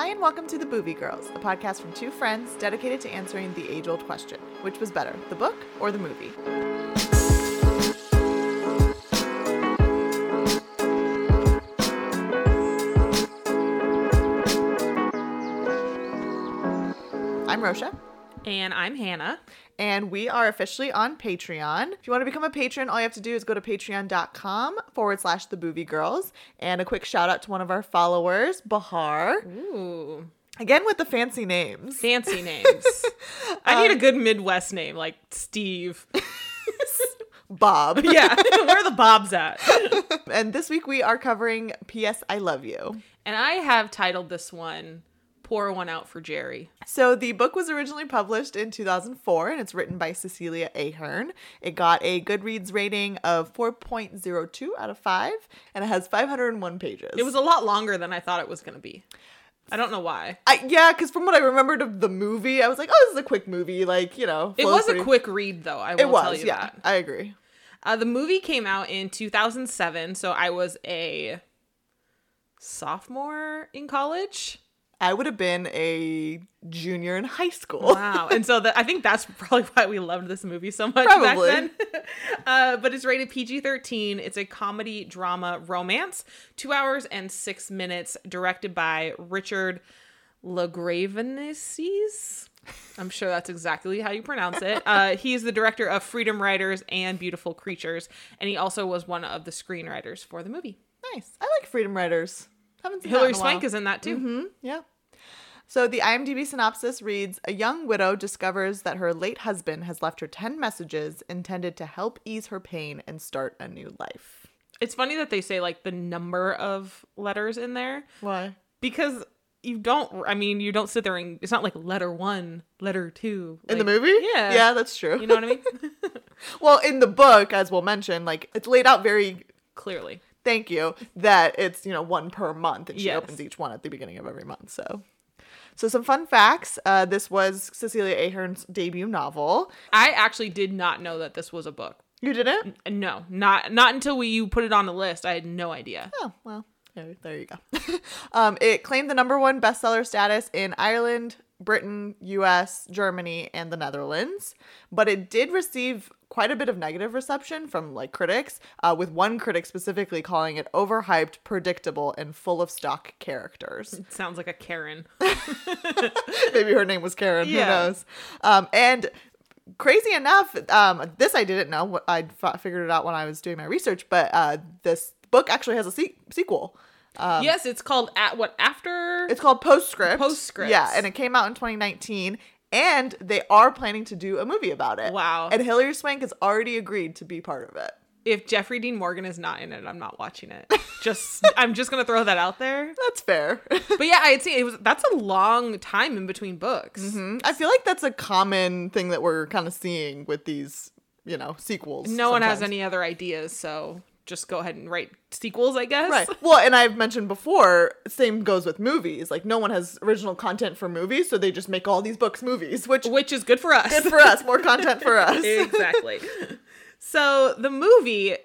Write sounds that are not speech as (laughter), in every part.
Hi, and welcome to The Boovie Girls, a podcast from two friends dedicated to answering the age old question which was better, the book or the movie? I'm Rosha. And I'm Hannah. And we are officially on Patreon. If you want to become a patron, all you have to do is go to patreon.com forward slash the Boovie Girls. And a quick shout out to one of our followers, Bahar. Ooh. Again with the fancy names. Fancy (laughs) names. I need a um, good Midwest name like Steve. (laughs) Bob. (laughs) yeah. Where are the Bobs at? and this week we are covering P.S. I Love You. And I have titled this one Pour One Out for Gerry. So the book was originally published in 2004 and it's written by Cecilia Ahern. It got a Goodreads rating of 4.02 out of 5 and it has 501 pages. It was a lot longer than I thought it was going to be. I don't know why. I, yeah, because from what I remembered of the movie, I was like, oh, this is a quick movie. Like, you know. It was pretty- a quick read, though. I will It was, tell you yeah. that. I agree. Uh, the movie came out in 2007, so I was a sophomore in college. I would have been a junior in high school. Wow. and so I think that's probably why we loved this movie so much Probably. back then. (laughs) uh, but it's rated PG 13. It's a comedy drama romance, two hours and six minutes, directed by Richard Lagravenesses. I'm sure that's exactly how you pronounce it. Uh, (laughs) he's the director of Freedom Writers and Beautiful Creatures, and he also was one of the screenwriters for the movie. Nice. I like Freedom Writers. Haven't seen Hilary that in a while. Swank is in that too. Yeah. So the IMDb synopsis reads A young widow discovers that her late husband has left her 10 messages intended to help ease her pain and start a new life. It's funny that they say like the number of letters in there. Why? because you don't i mean you don't sit there and it's not like letter one letter two In the movie? yeah Yeah, that's true. you know what i mean (laughs) (laughs) well, in the book, as we'll mention, like it's laid out very clearly thank you that it's you know one per month and she Yes. opens each one at the beginning of every month so so some fun facts uh, this was cecilia ahern's debut novel. I actually did not know that this was a book. You didn't? And no not not until we you put it on the list. I had no idea. Oh well there, there you go. (laughs) Um, it claimed the number one bestseller status in ireland britain us germany and the netherlands but it did receive quite a bit of negative reception from like critics uh, with one critic specifically calling it overhyped predictable and full of stock characters it sounds like a karen (laughs) (laughs) Maybe her name was Karen. Yeah. Who knows? Um, and crazy enough, um, this I didn't know. I figured it out when I was doing my research. But uh, this book actually has a se- sequel. yes it's called at what after It's called Postscript. Postscript. Yeah, and it came out in 2019. And they are planning to do a movie about it. Wow. And Hilary Swank has already agreed to be part of it. if jeffrey dean morgan is not in it i'm not watching it (laughs) just i'm just gonna throw that out there That's fair. (laughs) but yeah i had seen it was that's a long time in between books mm-hmm. I feel like that's a common thing that we're kind of seeing with these, you know, sequels. no one has any other ideas so just go ahead and write sequels i guess Right. Well, and I've mentioned before, same goes with movies. Like no one has original content for movies, so they just make all these books movies, which which is good for us. good for us, more content for us. (laughs) exactly. So the movie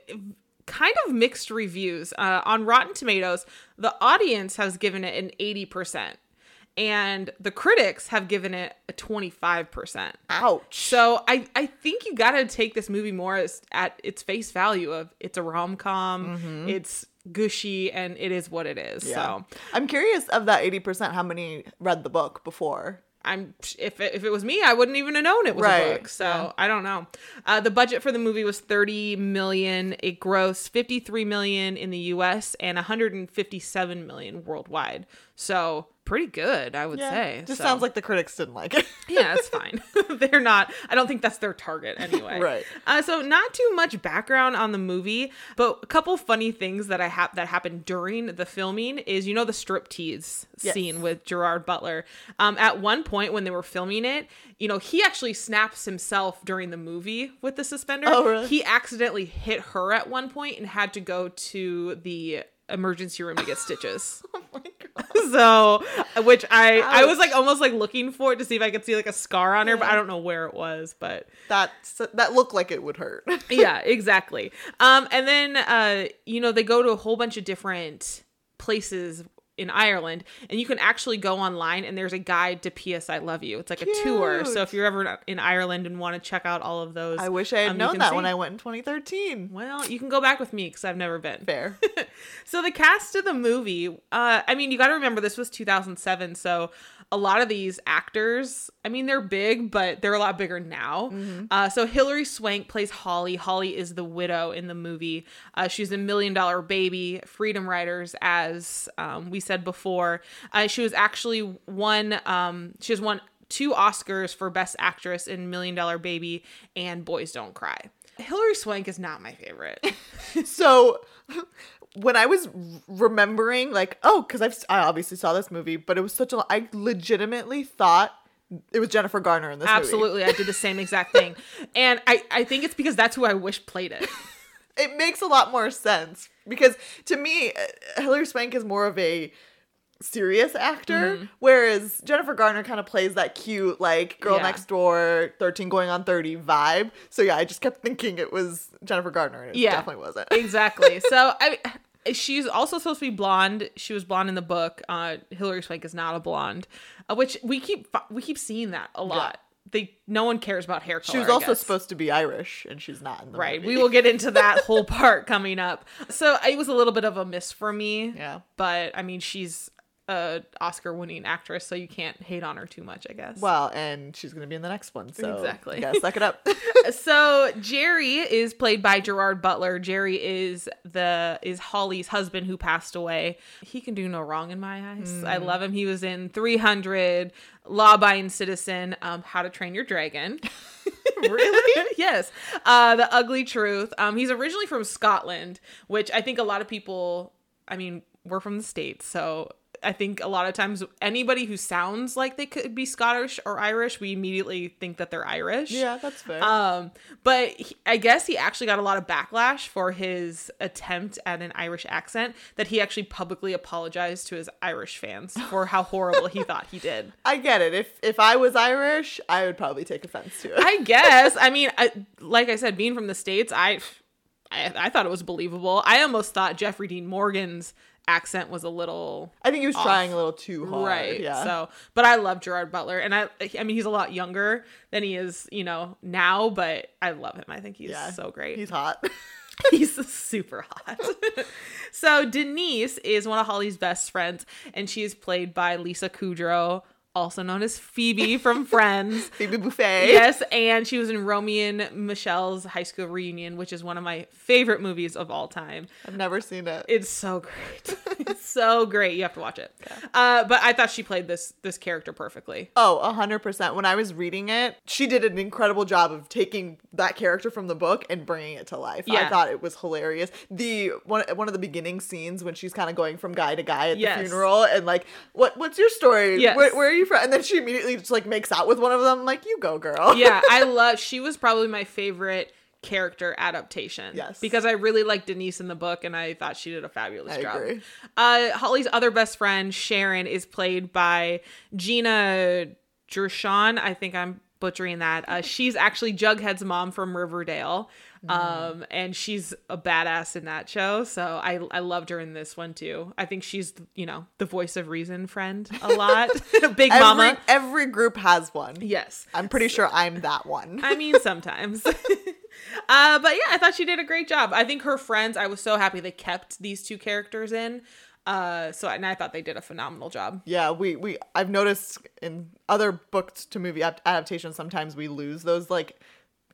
kind of mixed reviews uh, on Rotten Tomatoes. The audience has given it an eighty percent, and the critics have given it a twenty five percent. Ouch. So I, I think you gotta take this movie more as at its face value of it's a rom com, it's gushy, and it is what it is. Mm-hmm. Yeah. So I'm curious of that 80%, how many read the book before? I'm if it, if it was me, I wouldn't even have known it was a Right, book. So yeah. I don't know. Uh, the budget for the movie was 30 million. It grossed 53 million in the U.S. and 157 million worldwide. So pretty good, I would say. Just So, sounds like the critics didn't like it. (laughs) yeah, it's fine. (laughs) (laughs) They're not. I don't think that's their target anyway. Right. Uh, so not too much background on the movie, but a couple funny things that I have that happened during the filming is you know the striptease Yes. scene with Gerard Butler. Um, at one point when they were filming it, you know he actually snaps himself during the movie with the suspender. Oh, really? He accidentally hit her at one point and had to go to the emergency room to get stitches. (laughs) oh my god. (laughs) so which I I was like almost like looking for it to see if I could see like a scar on her, but I don't know where it was, but That's that looked like it would hurt. (laughs) yeah, exactly. Um, and then uh, you know, they go to a whole bunch of different places in Ireland, and you can actually go online and there's a guide to P.S. I Love You. It's like a tour. So if you're ever in Ireland and want to check out all of those, I wish I had um, known that see. when I went in 2013. Well, you can go back with me because I've never been. Fair. (laughs) So the cast of the movie, uh, I mean, you got to remember this was 2007, so a lot of these actors, I mean, they're big, but they're a lot bigger now. Uh, so Hilary Swank plays Holly. Holly is the widow in the movie. Uh, she's a Million Dollar Baby, Freedom Writers, as um, we said before. Uh, she was actually one. Um, she has won two Oscars for Best Actress in Million Dollar Baby and Boys Don't Cry. Hilary Swank is not my favorite. (laughs) (laughs) so when I was remembering, like, oh, because I've I obviously saw this movie, but it was such a I legitimately thought it was Jennifer Garner in this movie. Absolutely. I did the same exact thing. (laughs) And I, I think it's because that's who I wish played it. It makes a lot more sense because to me, uh, Hilary Swank is more of a serious actor, Mm-hmm. whereas Jennifer Garner kind of plays that cute, like girl Yeah. next door, 13 going on 30 vibe. So yeah, I just kept thinking it was Jennifer Garner, and it Yeah. definitely wasn't. (laughs) Exactly. So I she's also supposed to be blonde. She was blonde in the book. Uh Hilary Swank is not a blonde. Uh, which we keep we keep seeing that a lot. They no one cares about hair color. She was also supposed to be Irish, and she's not in the Right. movie. We will get into that whole (laughs) part coming up. So it was a little bit of a miss for me. Yeah. But I mean she's a Oscar winning actress, so you can't hate on her too much, I guess. Well, and she's gonna be in the next one, so Exactly. Yeah, suck it up. (laughs) so Gerry is played by Gerard Butler. Gerry is the is Holly's husband who passed away. He can do no wrong in my eyes. I love him. He was in 300, Law Abiding Citizen, um, How to Train Your Dragon. (laughs) (laughs) really? yes. Uh, the Ugly Truth. Um, he's originally from Scotland, which I think a lot of people. I mean, we're from the states, so I think a lot of times anybody who sounds like they could be Scottish or Irish, we immediately think that they're Irish. yeah, that's fair. Um, but he, I guess he actually got a lot of backlash for his attempt at an Irish accent. That he actually publicly apologized to his Irish fans (laughs) for how horrible he thought he did. (laughs) I get it. If if I was Irish, I would probably take offense to it. I (laughs) guess. I mean, I, like I said, being from the states, I, I, I thought it was believable. I almost thought Jeffrey Dean Morgan's accent was a little I think he was trying a little too hard. right. Yeah. So, but I love Gerard Butler, and I, I mean, he's a lot younger than he is, you know, now. But I love him. I think he's yeah. so great. He's hot. (laughs) He's super hot. (laughs) so Denise is one of Holly's best friends, and she is played by Lisa Kudrow, also known as Phoebe from (laughs) Friends. Phoebe Buffay. Yes, and she was in Romy and Michele's high school reunion, which is one of my favorite movies of all time. I've never seen it. It's so great. (laughs) it's so great. You have to watch it. Uh, but I thought she played this this character perfectly. Oh, a hundred percent. When I was reading it, she did an incredible job of taking that character from the book and bringing it to life. I thought it was hilarious. The one one of the beginning scenes when she's kind of going from guy to guy at Yes. the funeral and like, what what's your story? Yes. Where, where are you from? And then she immediately just like makes out with one of them. I'm like, you go, girl. yeah, (laughs) I love. She was probably my favorite character adaptation. Yes. because I really liked Denise in the book, and I thought she did a fabulous I job. agree. Uh, Holly's other best friend Sharon is played by Gina Gershon. I think I'm butchering that. Uh, she's actually Jughead's mom from Riverdale. Um, and she's a badass in that show. So I, I loved her in this one too. I think she's, you know, the voice of reason friend a lot. (laughs) Big Every, mama. every group has one. Yes. I'm pretty sure I'm that one. I mean, sometimes. (laughs) (laughs) uh, but yeah, I thought she did a great job. I think her friends, I was so happy they kept these two characters in. Uh, so and I thought they did a phenomenal job. Yeah, we we I've noticed in other books to movie adaptations sometimes we lose those like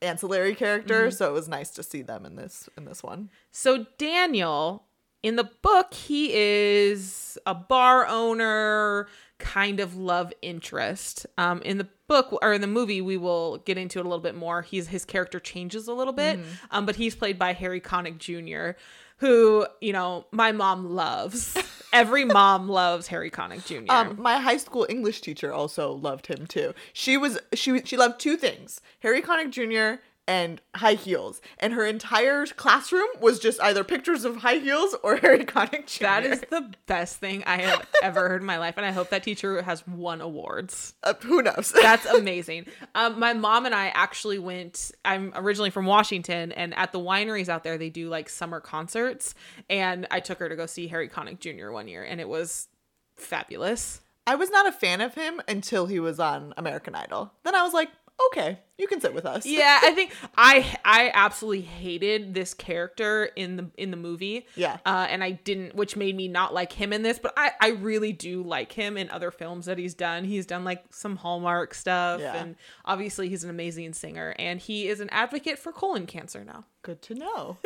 ancillary characters, so it was nice to see them in this in this one. So Daniel, in the book, he is a bar owner, kind of love interest. Um, in the book or in the movie, we will get into it a little bit more. He's his character changes a little bit, um, but he's played by Harry Connick Jr., who you know my mom loves. Every mom loves Harry Connick Jr. Um, my high school English teacher also loved him too. She was she she loved two things: Harry Connick Jr. and high heels. And her entire classroom was just either pictures of high heels or (laughs) Harry Connick Jr. that is the best thing I have (laughs) ever heard in my life, and I hope that teacher has won awards. uh, who knows. (laughs) That's amazing. Um, my mom and I actually went. I'm originally from Washington, and at the wineries out there, they do like summer concerts. And I took her to go see Harry Connick Jr. one year, and it was fabulous. I was not a fan of him until he was on American Idol. Then I was like, okay, you can sit with us. Yeah, I think I I absolutely hated this character in the in the movie. Yeah. Uh, and I didn't, which made me not like him in this. But I I really do like him in other films that he's done. He's done like some Hallmark stuff, Yeah. and obviously he's an amazing singer. And he is an advocate for colon cancer now. Good to know. (laughs)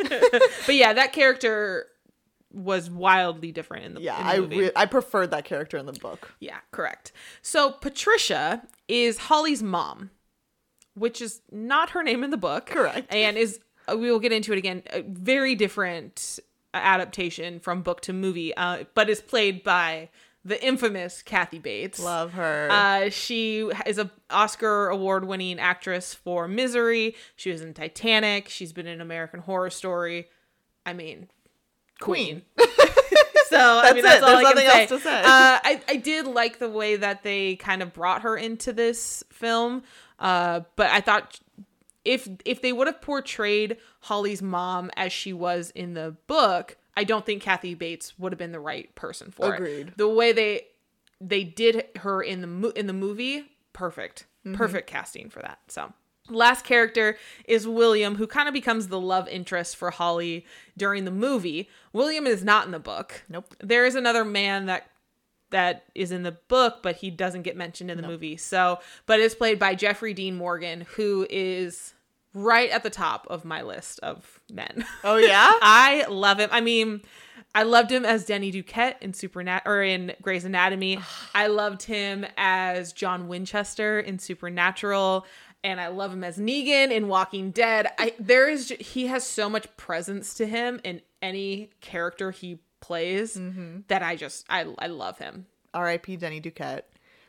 But yeah, that character was wildly different in the yeah, in the I movie. re- I preferred that character in the book. Yeah, correct. So Patricia is Holly's mom, which is not her name in the book. Correct. And is uh, we will get into it again. A very different adaptation from book to movie, uh, but is played by the infamous Kathy Bates. Love her. Uh, she is a Oscar award winning actress for Misery. She was in Titanic. She's been in American Horror Story. I mean, Queen. (laughs) so I That's mean, that's it. all There's I can nothing say. else to say. Uh, I I did like the way that they kind of brought her into this film, uh, but I thought if if they would have portrayed Holly's mom as she was in the book, I don't think Kathy Bates would have been the right person for it. Agreed. it. The way they they did her in the mo- in the movie, perfect, Mm-hmm. perfect casting for that. So. Last character is William, who kind of becomes the love interest for Holly during the movie. William is not in the book. Nope. There is another man that that is in the book, but he doesn't get mentioned in the movie. So, but it's played by Jeffrey Dean Morgan, who is right at the top of my list of men. oh yeah. (laughs) I love him. I mean, I loved him as Denny Duquette in Supernat or in Grey's Anatomy. I loved him as John Winchester in Supernatural, and I love him as Negan in Walking Dead. I there is he has so much presence to him in any character he plays mm-hmm. that I just I I love him. R.I.P. Denny Duquette.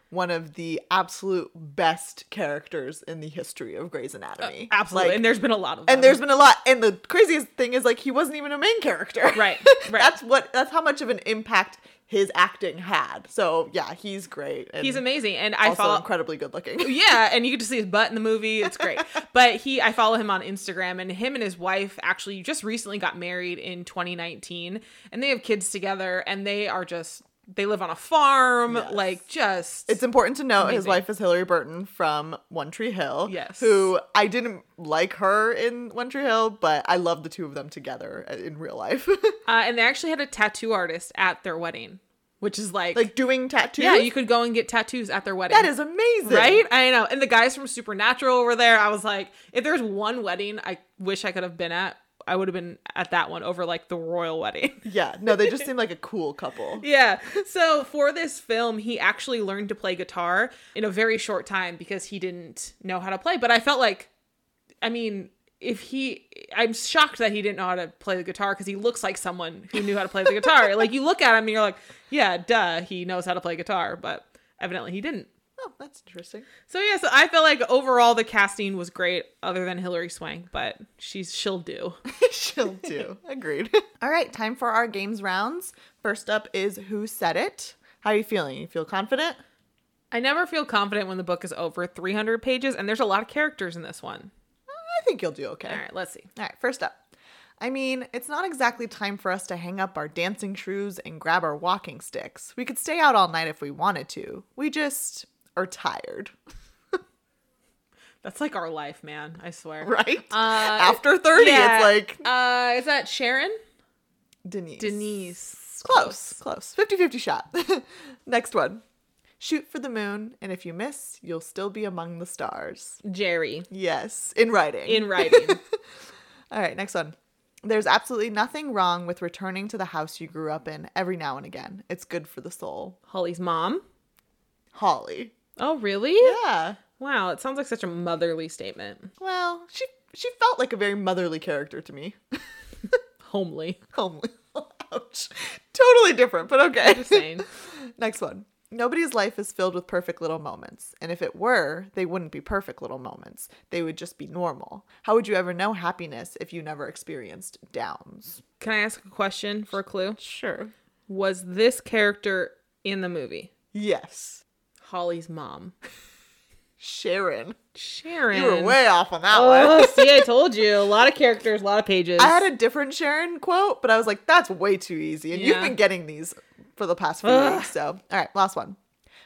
One of the absolute best characters in the history of Grey's Anatomy. Uh, absolutely, Like, and there's been a lot of them. and there's been a lot. And the craziest thing is like he wasn't even a main character. Right, (laughs) right. that's what. That's how much of an impact his acting had. So yeah, he's great. And he's amazing, and I also follow incredibly good looking. (laughs) yeah, and you get to see his butt in the movie. It's great. (laughs) but he, I follow him on Instagram, and him and his wife actually just recently got married in 2019, and they have kids together, and they are just they live on a farm, Yes. like just It's important to note his wife is Hilarie Burton from One Tree Hill. Yes. Who I didn't like her in One Tree Hill, but I love the two of them together in real life. (laughs) uh, and they actually had a tattoo artist at their wedding, which is like, like doing tattoos. yeah, you could go and get tattoos at their wedding. that is amazing. Right? I know. And the guys from Supernatural were there. I was like, if there's one wedding I wish I could have been at, I would have been at that one over like the royal wedding. (laughs) Yeah. No, they just seem like a cool couple. (laughs) yeah. So for this film, he actually learned to play guitar in a very short time because he didn't know how to play. But I felt like, I mean, if he, I'm shocked that he didn't know how to play the guitar because he looks like someone who knew how to play the guitar. (laughs) like you look at him and you're like, yeah, duh, he knows how to play guitar, but evidently he didn't. Oh, that's interesting. So yeah, so I feel like overall the casting was great, other than Hilary Swank, but she's she'll do. (laughs) She'll do. (laughs) Agreed. All right, time for our games rounds. First up is Who Said It? How are you feeling? You feel confident? I never feel confident when the book is over 300 pages, and there's a lot of characters in this one. I think you'll do okay. All right, let's see. All right, first up. I mean, it's not exactly time for us to hang up our dancing shoes and grab our walking sticks. We could stay out all night if we wanted to. We just are tired, (laughs) That's like our life, man. I swear. right? Uh, After 30, yeah. it's like Uh, is that Sharon? Denise. Denise. Close, close. 50 50 shot. (laughs) Next one. Shoot for the moon, and if you miss, you'll still be among the stars. Gerry. Yes, in writing. In writing. (laughs) All right, next one. There's absolutely nothing wrong with returning to the house you grew up in every now and again. It's good for the soul. Holly's mom. Holly. Oh, really? Yeah. Wow, it sounds like such a motherly statement. Well, she she felt like a very motherly character to me. (laughs) Homely. Homely. (laughs) Ouch. Totally different, but okay. Just saying. (laughs) Next one. Nobody's life is filled with perfect little moments. And if it were, they wouldn't be perfect little moments. They would just be normal. How would you ever know happiness if you never experienced downs? Can I ask a question for a clue? Sure. Was this character in the movie? Yes. Holly's mom. Sharon. Sharon. You were way off on that oh, one. Oh, (laughs) see, I told you. A lot of (laughs) characters, a lot of pages. I had a different Sharon quote, but I was like, that's way too easy. And you've been getting these for the past few Ugh. weeks. So, all right, last one.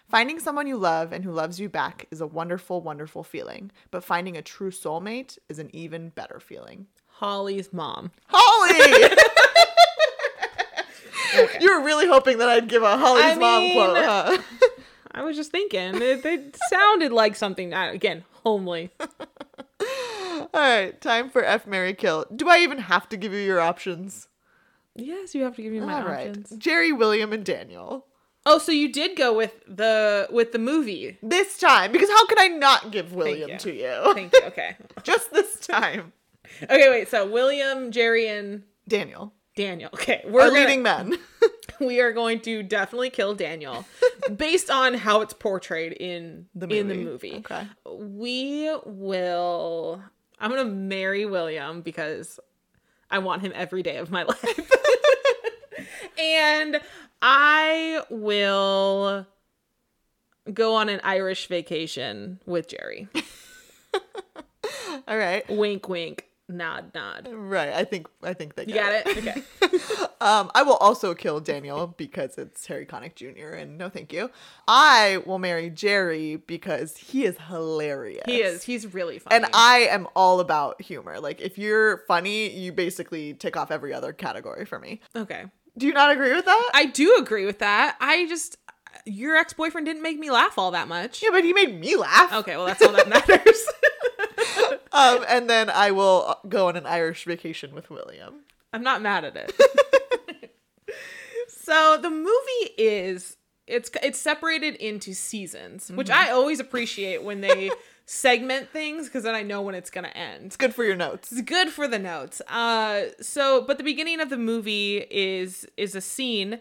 Finding someone you love and who loves you back is a wonderful, wonderful feeling. But finding a true soulmate is an even better feeling. Holly's mom. Holly! (laughs) You were really hoping that I'd give a Holly's I mom mean- quote, huh? I was just thinking it, it sounded like something again homely. (laughs) All right, time for F Mary Kill. Do I even have to give you your options? Yes, you have to give me my All right. options. Gerry, William, and Daniel. Oh, so you did go with the with the movie. This time, because how could I not give William you. to you? Thank you. Okay. (laughs) Just this time. Okay, wait. So William, Gerry, and Daniel. Daniel. (laughs) Okay, we're gonna, leading men. (laughs) we are going to definitely kill Daniel (laughs) based on how it's portrayed in The in the movie. movie. Okay. We will. I'm gonna marry William because I want him every day of my life, and I will go on an Irish vacation with Gerry. All right. wink, wink, nod, nod. Right. I think I think they You got it. Okay. (laughs) Um, I will also kill Daniel because it's Harry Connick Jr. and no thank you. I will marry Gerry because he is hilarious. He is. He's really funny. And I am all about humor. Like if you're funny, you basically tick off every other category for me. okay. Do you not agree with that? I do agree with that. I just your ex boyfriend didn't make me laugh all that much. yeah, but he made me laugh. Okay, well that's all that matters. (laughs) Um, and then I will go on an Irish vacation with William. I'm not mad at it. (laughs) so the movie is it's it's separated into seasons, which Mm-hmm. I always appreciate when they (laughs) segment things because then I know when it's gonna end. It's good for your notes. It's good for the notes. Uh, so but the beginning of the movie is is a scene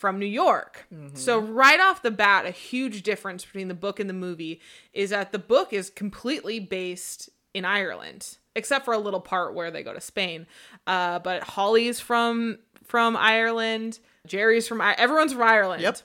from New York. So right off the bat, a huge difference between the book and the movie is that the book is completely based in Ireland, except for a little part where they go to Spain. Uh, but Holly's from from Ireland. Gerry's from I- everyone's from Ireland. Yep.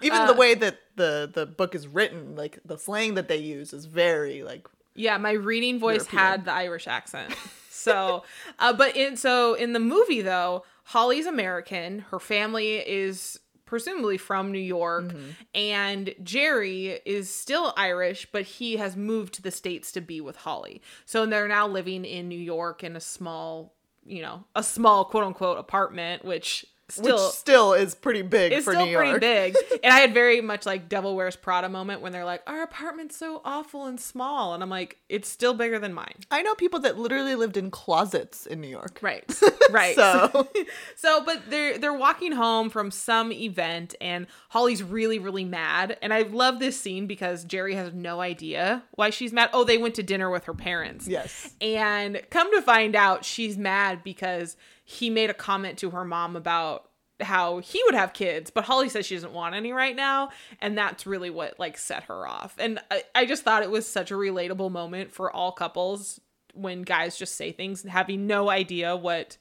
Even Uh, the way that the the book is written, like the slang that they use, is very like Yeah, my reading voice European. had the Irish accent. (laughs) So, uh, but in so in the movie though, Holly's American. Her family is presumably from New York, and Gerry is still Irish, but he has moved to the states to be with Holly. So they're now living in New York in a small, you know, a small quote unquote apartment, which still which still is pretty big it's for still New York. pretty big. (laughs) And I had very much like Devil Wears Prada moment when they're like, "Our apartment's so awful and small," and I'm like, "It's still bigger than mine." I know people that literally lived in closets in New York. Right, (laughs) right. So (laughs) so, but they're they're walking home from some event, and Holly's really really mad. And I love this scene because Gerry has no idea why she's mad. Oh, they went to dinner with her parents. yes, And come to find out, she's mad because he made a comment to her mom about how he would have kids, but Holly says she doesn't want any right now. And that's really what like set her off. And I, I just thought it was such a relatable moment for all couples when guys just say things having no idea what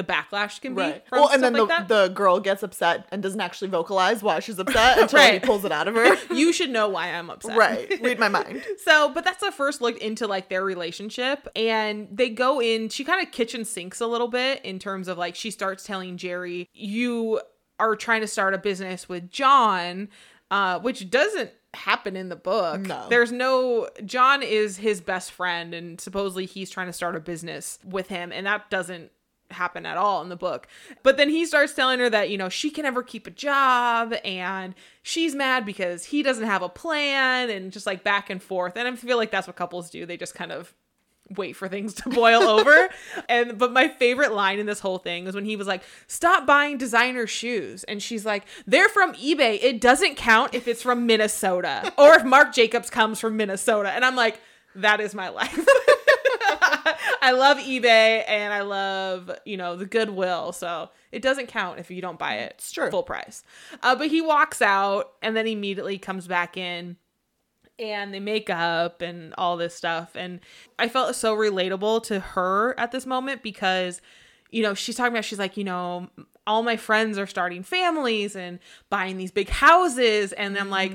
the backlash can be. right. Well, and then like the that. the girl gets upset and doesn't actually vocalize why she's upset (laughs) until he pulls it out of her. (laughs) you should know why I'm upset. right. Read my mind. (laughs) So, but that's the first look into like their relationship. And they go in, she kind of kitchen sinks a little bit in terms of like, she starts telling Gerry, you are trying to start a business with John, uh, which doesn't happen in the book. No. There's no, John is his best friend, and supposedly he's trying to start a business with him, and that doesn't happen at all in the book. But then he starts telling her that, you know, she can never keep a job and she's mad because he doesn't have a plan and just like back and forth. And I feel like that's what couples do. They just kind of wait for things to boil (laughs) over. And but my favorite line in this whole thing was when he was like, "Stop buying designer shoes." And she's like, "They're from eBay. It doesn't count if it's from Minnesota or if Marc Jacobs comes from Minnesota." And I'm like, that is my life. (laughs) (laughs) I love eBay and I love, you know, the goodwill. So it doesn't count if you don't buy it It's true. full price. Uh, but he walks out and then immediately comes back in and they make up and all this stuff. And I felt so relatable to her at this moment because, you know, she's talking about, she's like, you know, all my friends are starting families and buying these big houses. And I'm like,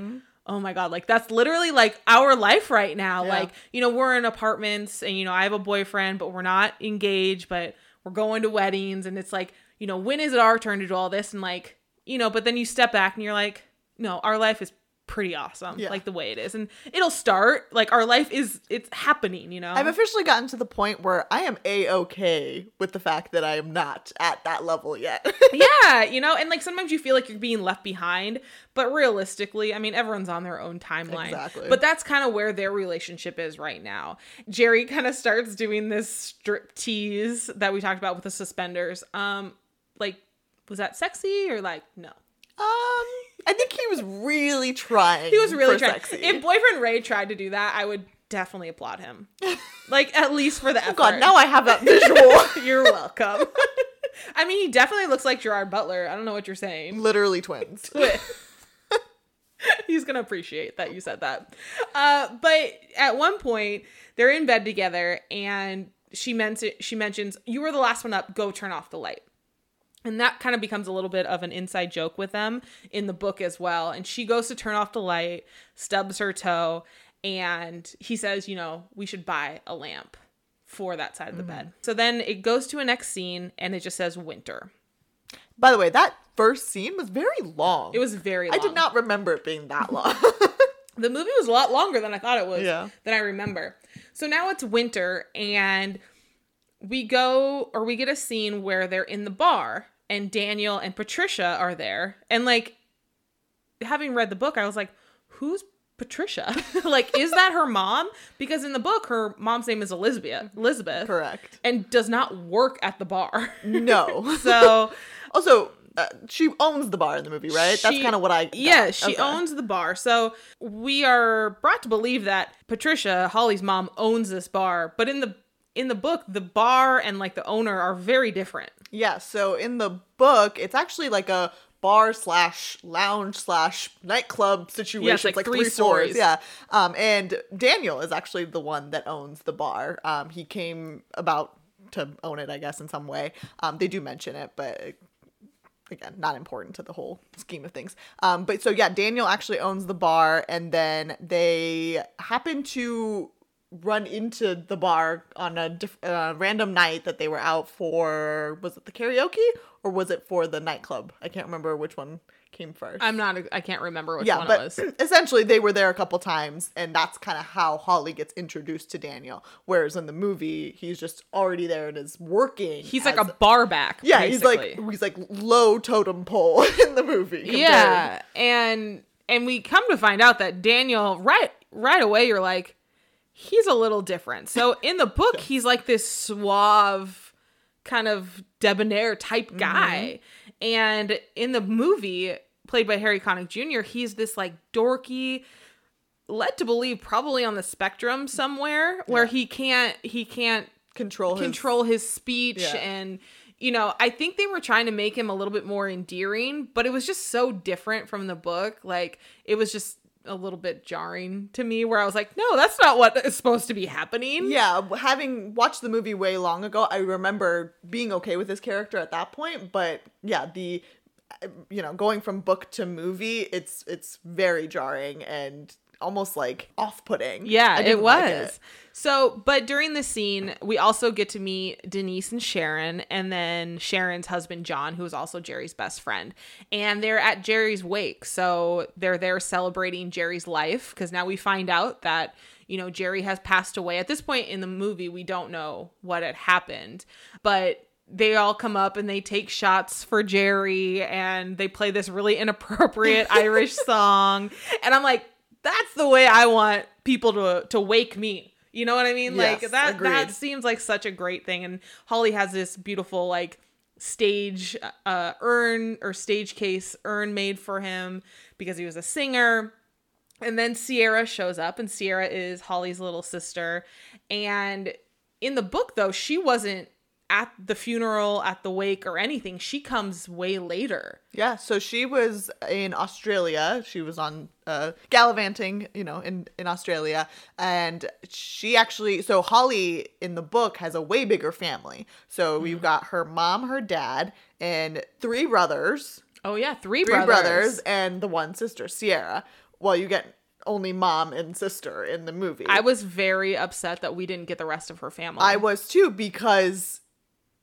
oh my God, like that's literally like our life right now. Yeah. Like, you know, we're in apartments and, you know, I have a boyfriend, but we're not engaged, but we're going to weddings. And it's like, you know, when is it our turn to do all this? And like, you know, but then you step back and you're like, no, our life is pretty awesome, Yeah. like the way it is, and it'll start like our life is it's happening, you know. I've officially gotten to the point where I am a okay with the fact that I am not at that level yet. (laughs) yeah, you know, and like sometimes you feel like you're being left behind, but realistically, I mean, everyone's on their own timeline. Exactly. But that's kind of where their relationship is right now. Gerry kind of starts doing this strip tease that we talked about with the suspenders. Um, like, was that sexy or like no? um, I think he was really trying. He was really trying. Sexy. If boyfriend Ray tried to do that, I would definitely applaud him. (laughs) like at least for the effort. Oh God, now I have that visual. (laughs) You're welcome. (laughs) I mean, he definitely looks like Gerard Butler. I don't know what you're saying. Literally twins. Twins. He's gonna appreciate that you said that. Uh, but at one point, they're in bed together, and she meant she mentions, "You were the last one up. Go turn off the light." And that kind of becomes a little bit of an inside joke with them in the book as well. And she goes to turn off the light, stubs her toe, and he says, "You know, we should buy a lamp for that side of the bed." Mm-hmm. So then it goes to a next scene, and it just says winter. By the way, that first scene was very long. It was very. I did not remember it being that long. (laughs) The movie was a lot longer than I thought it was. Yeah. Than I remember. So now it's winter and we go or we get a scene where they're in the bar and Daniel and Patricia are there. And like having read the book, I was like, who's Patricia? (laughs) like, is that her mom? Because in the book, her mom's name is Elizabeth. Elizabeth. Correct. And does not work at the bar. No. (laughs) so also, uh, she owns the bar in the movie, right? That's kind of what I. got. Yeah, she Okay. owns the bar. So we are brought to believe that Patricia, Holly's mom, owns this bar. But in the in the book, the bar and like the owner are very different. Yeah. So in the book, it's actually like a bar slash lounge slash nightclub situation. like it's like three three, stories. stories. Yeah. Um, and Daniel is actually the one that owns the bar. Um, he came about to own it, I guess, in some way. Um, they do mention it, but again, not important to the whole scheme of things. Um, but so yeah, Daniel actually owns the bar, and then they happen to run into the bar on a diff- uh, random night that they were out for. Was it the karaoke or was it for the nightclub? I can't remember which one came first. I'm not. I can't remember which yeah, one but it was. (clears throat) essentially they were there a couple times, and that's kind of how Holly gets introduced to Daniel. Whereas in the movie, he's just already there and is working. He's like a bar back. yeah, he's like he's like low totem pole (laughs) in the movie. compared- yeah, and and we come to find out that Daniel right right away you're like he's a little different. So (laughs) in the book he's like this suave kind of debonair type Mm-hmm. guy. And in the movie played by Harry Connick Jr., he's this like dorky led to believe probably on the spectrum somewhere where Yeah. he can't he can't control his, control his speech Yeah. and you know i think they were trying to make him a little bit more endearing but it was just so different from the book like it was just a little bit jarring to me where i was like no that's not what is supposed to be happening Yeah, having watched the movie way long ago, I remember being okay with his character at that point. But yeah, the you know going from book to movie, it's it's very jarring and almost like off-putting. Yeah, it was. like So, but during the scene, we also get to meet Denise and Sharon, and then Sharon's husband, John, who is also Gerry's best friend. And they're at Gerry's wake. So they're there celebrating Gerry's life because now we find out that, you know, Gerry has passed away. At this point in the movie, we don't know what had happened, but they all come up and they take shots for Gerry and they play this really inappropriate (laughs) Irish song. And I'm like, that's the way I want people to to wake me. You know what I mean? like Yes, that that agreed. seems like such a great thing. And Holly has this beautiful like stage uh urn or stage case urn made for him because he was a singer. And then Sierra shows up, and Sierra is Holly's little sister. And in the book, though, she wasn't at the funeral, at the wake, or anything. She comes way later. Yeah, so she was in Australia. She was on uh, gallivanting, you know, in in Australia, and she actually. So Holly in the book has a way bigger family. So Mm-hmm. you've got her mom, her dad, and three brothers, Oh yeah, three, three brothers. brothers, and the one sister, Sierra. Well, you get only mom and sister in the movie. I was very upset that we didn't get the rest of her family. I was too because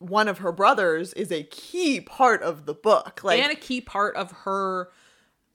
one of her brothers is a key part of the book. Like and a key part of her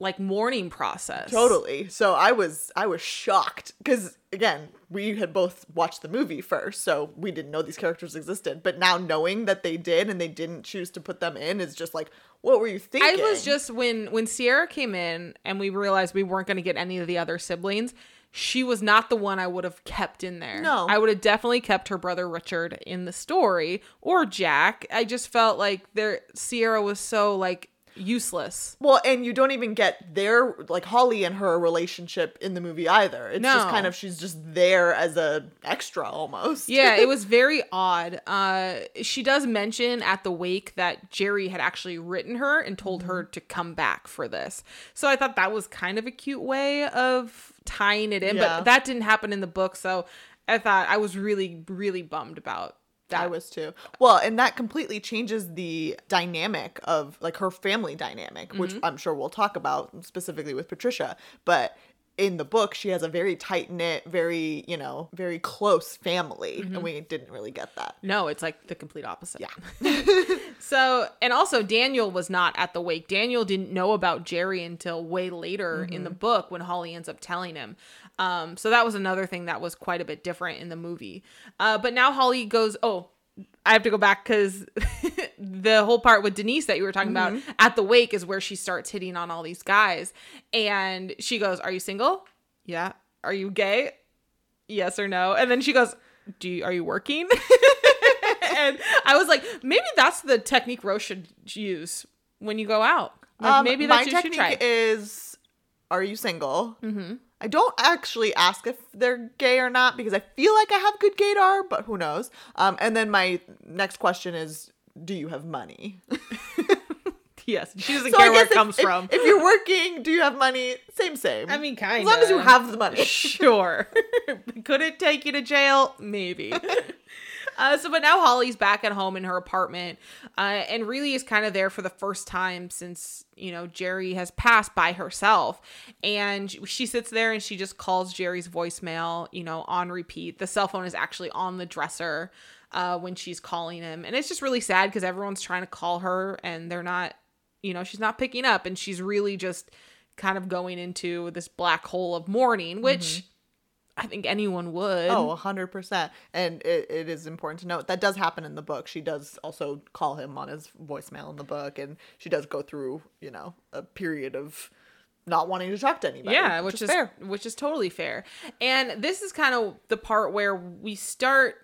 like mourning process. Totally. So I was I was shocked because again we had both watched the movie first, so we didn't know these characters existed. But now knowing that they did and they didn't choose to put them in is just like, what were you thinking? I was just when when Sierra came in and we realized we weren't going to get any of the other siblings. She was not the one I would have kept in there. No. I would have definitely kept her brother Richard in the story or Jack. I just felt like there Sierra was so like useless. Well, and you don't even get their like Holly and her relationship in the movie either. It's just kind of she's just there as a extra almost. (laughs) Yeah, it was very odd. Uh, she does mention at the wake that Gerry had actually written her and told her Mm-hmm. to come back for this. So I thought that was kind of a cute way of tying it in, Yeah. but that didn't happen in the book. So I thought I was really, really bummed about that. I was too. Well, and that completely changes the dynamic of like her family dynamic, which Mm-hmm. I'm sure we'll talk about specifically with Patricia. But in the book, she has a very tight knit, very, you know, very close family. Mm-hmm. And we didn't really get that. No, it's like the complete opposite. Yeah. (laughs) So, and also Daniel was not at the wake. Daniel didn't know about Gerry until way later in Mm-hmm. the book when Holly ends up telling him. Um, so that was another thing that was quite a bit different in the movie. Uh, but now Holly goes, oh, I have to go back because (laughs) the whole part with Denise that you were talking about Mm-hmm. at the wake is where she starts hitting on all these guys. And she goes, Are you single? Yeah. Are you gay? Yes or no? And then she goes, Do you, are you working? (laughs) and I was like, maybe that's the technique Rose should use when you go out. Like, Um, maybe my that's what you should try. technique is are you single? Mm-hmm. I don't actually ask if they're gay or not because I feel like I have good gaydar, but who knows? Um, and then my next question is, do you have money? (laughs) yes, she doesn't So care where it comes if- from. If, you're working, do you have money? Same, same. I mean, kind of. as long as you have the money. (laughs) (laughs) sure. Could it take you to jail? Maybe. Uh, so, but now Holly's back at home in her apartment, uh, and really is kind of there for the first time since you know Gerry has passed by herself, and she sits there and she just calls Gerry's voicemail, you know, on repeat. The cell phone is actually on the dresser uh, when she's calling him, and it's just really sad because everyone's trying to call her and they're not, you know, she's not picking up, and she's really just kind of going into this black hole of mourning, which. I think anyone would. Oh, 100%. And it, it is important to note that does happen in the book. She does also call him on his voicemail in the book, and she does go through, you know, a period of not wanting to talk to anybody. yeah which, is, fair. which is totally fair and this is kind of the part where we start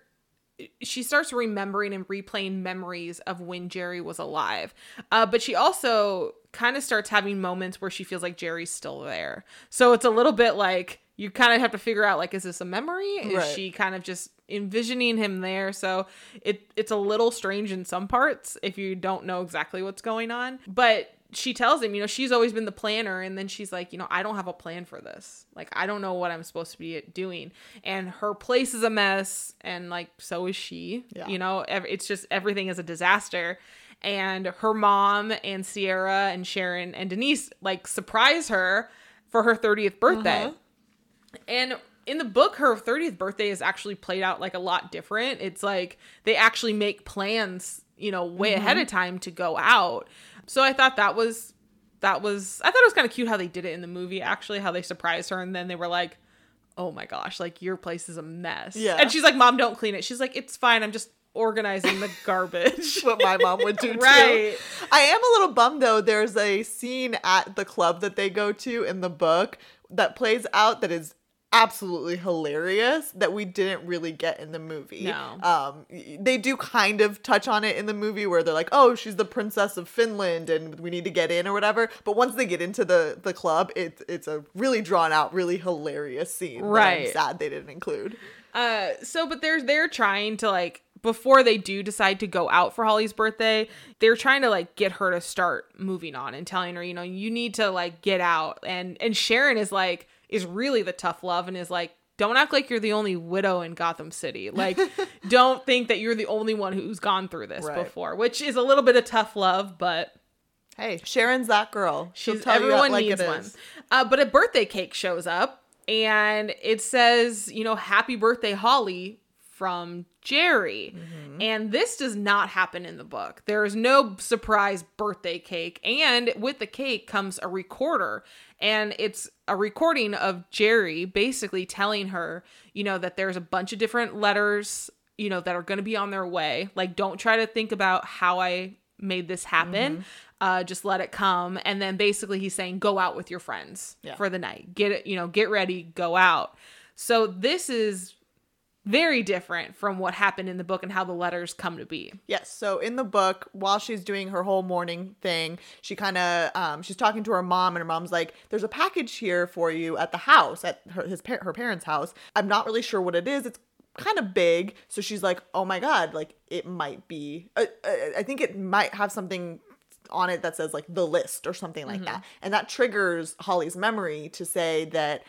she starts remembering and replaying memories of when gerry was alive uh, but she also kind of starts having moments where she feels like gerry's still there so it's a little bit like you kind of have to figure out like is this a memory is Right. she kind of just envisioning him there so it it's a little strange in some parts if you don't know exactly what's going on but she tells him, you know, she's always been the planner. And then she's like, you know, I don't have a plan for this. Like, I don't know what I'm supposed to be doing. And her place is a mess. And like, so is she. Yeah. You know, it's just everything is a disaster. And her mom and Sierra and Sharon and Denise like surprise her for her 30th birthday. Uh-huh. And in the book, her 30th birthday is actually played out like a lot different. It's like they actually make plans, you know, way mm-hmm. ahead of time to go out. So I thought that was that was I thought it was kind of cute how they did it in the movie actually how they surprised her and then they were like oh my gosh like your place is a mess Yeah. and she's like mom don't clean it she's like it's fine i'm just organizing the (laughs) garbage (laughs) what my mom would do too. Right. I am a little bummed though. There's a scene at the club that they go to in the book that plays out that is absolutely hilarious that we didn't really get in the movie. No. Um they do kind of touch on it in the movie where they're like, "Oh, she's the princess of Finland and we need to get in or whatever." But once they get into the the club, it's it's a really drawn out, really hilarious scene. Right. sad they didn't include. Uh, so but they're they're trying to like before they do decide to go out for Holly's birthday, they're trying to like get her to start moving on and telling her, you know, you need to like get out. And and Sharon is like is really the tough love and is like don't act like you're the only widow in Gotham City. Like (laughs) don't think that you're the only one who's gone through this Right. before, which is a little bit of tough love, but Hey, Sharon's that girl. She'll She's tell you everyone like needs one. Uh, but a birthday cake shows up and it says, you know, happy birthday, Holly, from Gerry. Mm-hmm. And this does not happen in the book. There is no surprise birthday cake. And with the cake comes a recorder. And it's a recording of Gerry basically telling her, you know, that there's a bunch of different letters, you know, that are going to be on their way. Like, don't try to think about how I made this happen. Mm-hmm. Uh, just let it come. And then basically he's saying, go out with your friends Yeah. for the night. Get it, you know, get ready, go out. So this is very different from what happened in the book and how the letters come to be. Yes. So in the book, while she's doing her whole morning thing, she kind of um, she's talking to her mom, and her mom's like, "There's a package here for you at the house, at her his par- her parents' house. I'm not really sure what it is. It's kind of big." So she's like, "Oh my god, like it might be. Uh, uh, I think it might have something." on it that says like the list or something like that and that triggers holly's memory to say that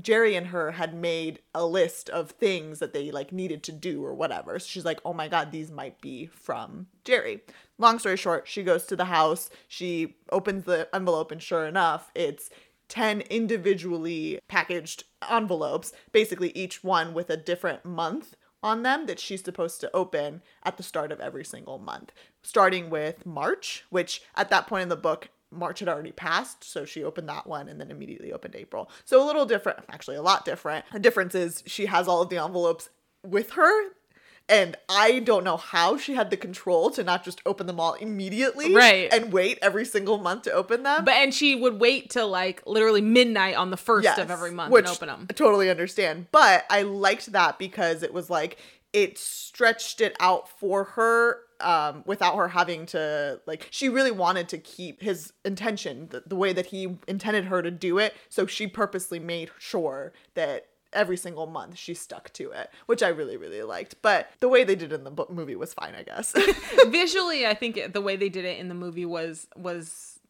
Gerry and her had made a list of things that they like needed to do or whatever. So she's like, "Oh my god, these might be from Gerry." Long story short, she goes to the house, she opens the envelope and sure enough, it's 10 individually packaged envelopes, basically each one with a different month on them that she's supposed to open at the start of every single month. Starting with March, which at that point in the book March had already passed, so she opened that one and then immediately opened April. So a little different, actually a lot different. The difference is she has all of the envelopes with her, and I don't know how she had the control to not just open them all immediately, Right. And wait every single month to open them. But and she would wait till like literally midnight on the first Yes, of every month which and open them. I totally understand, but I liked that because it was like it stretched it out for her um, without her having to like. She really wanted to keep his intention the, the way that he intended her to do it, so she purposely made sure that every single month she stuck to it, which I really really liked. But the way they did in the book movie was fine, I guess. (laughs) Visually, I think the way they did it in the movie was was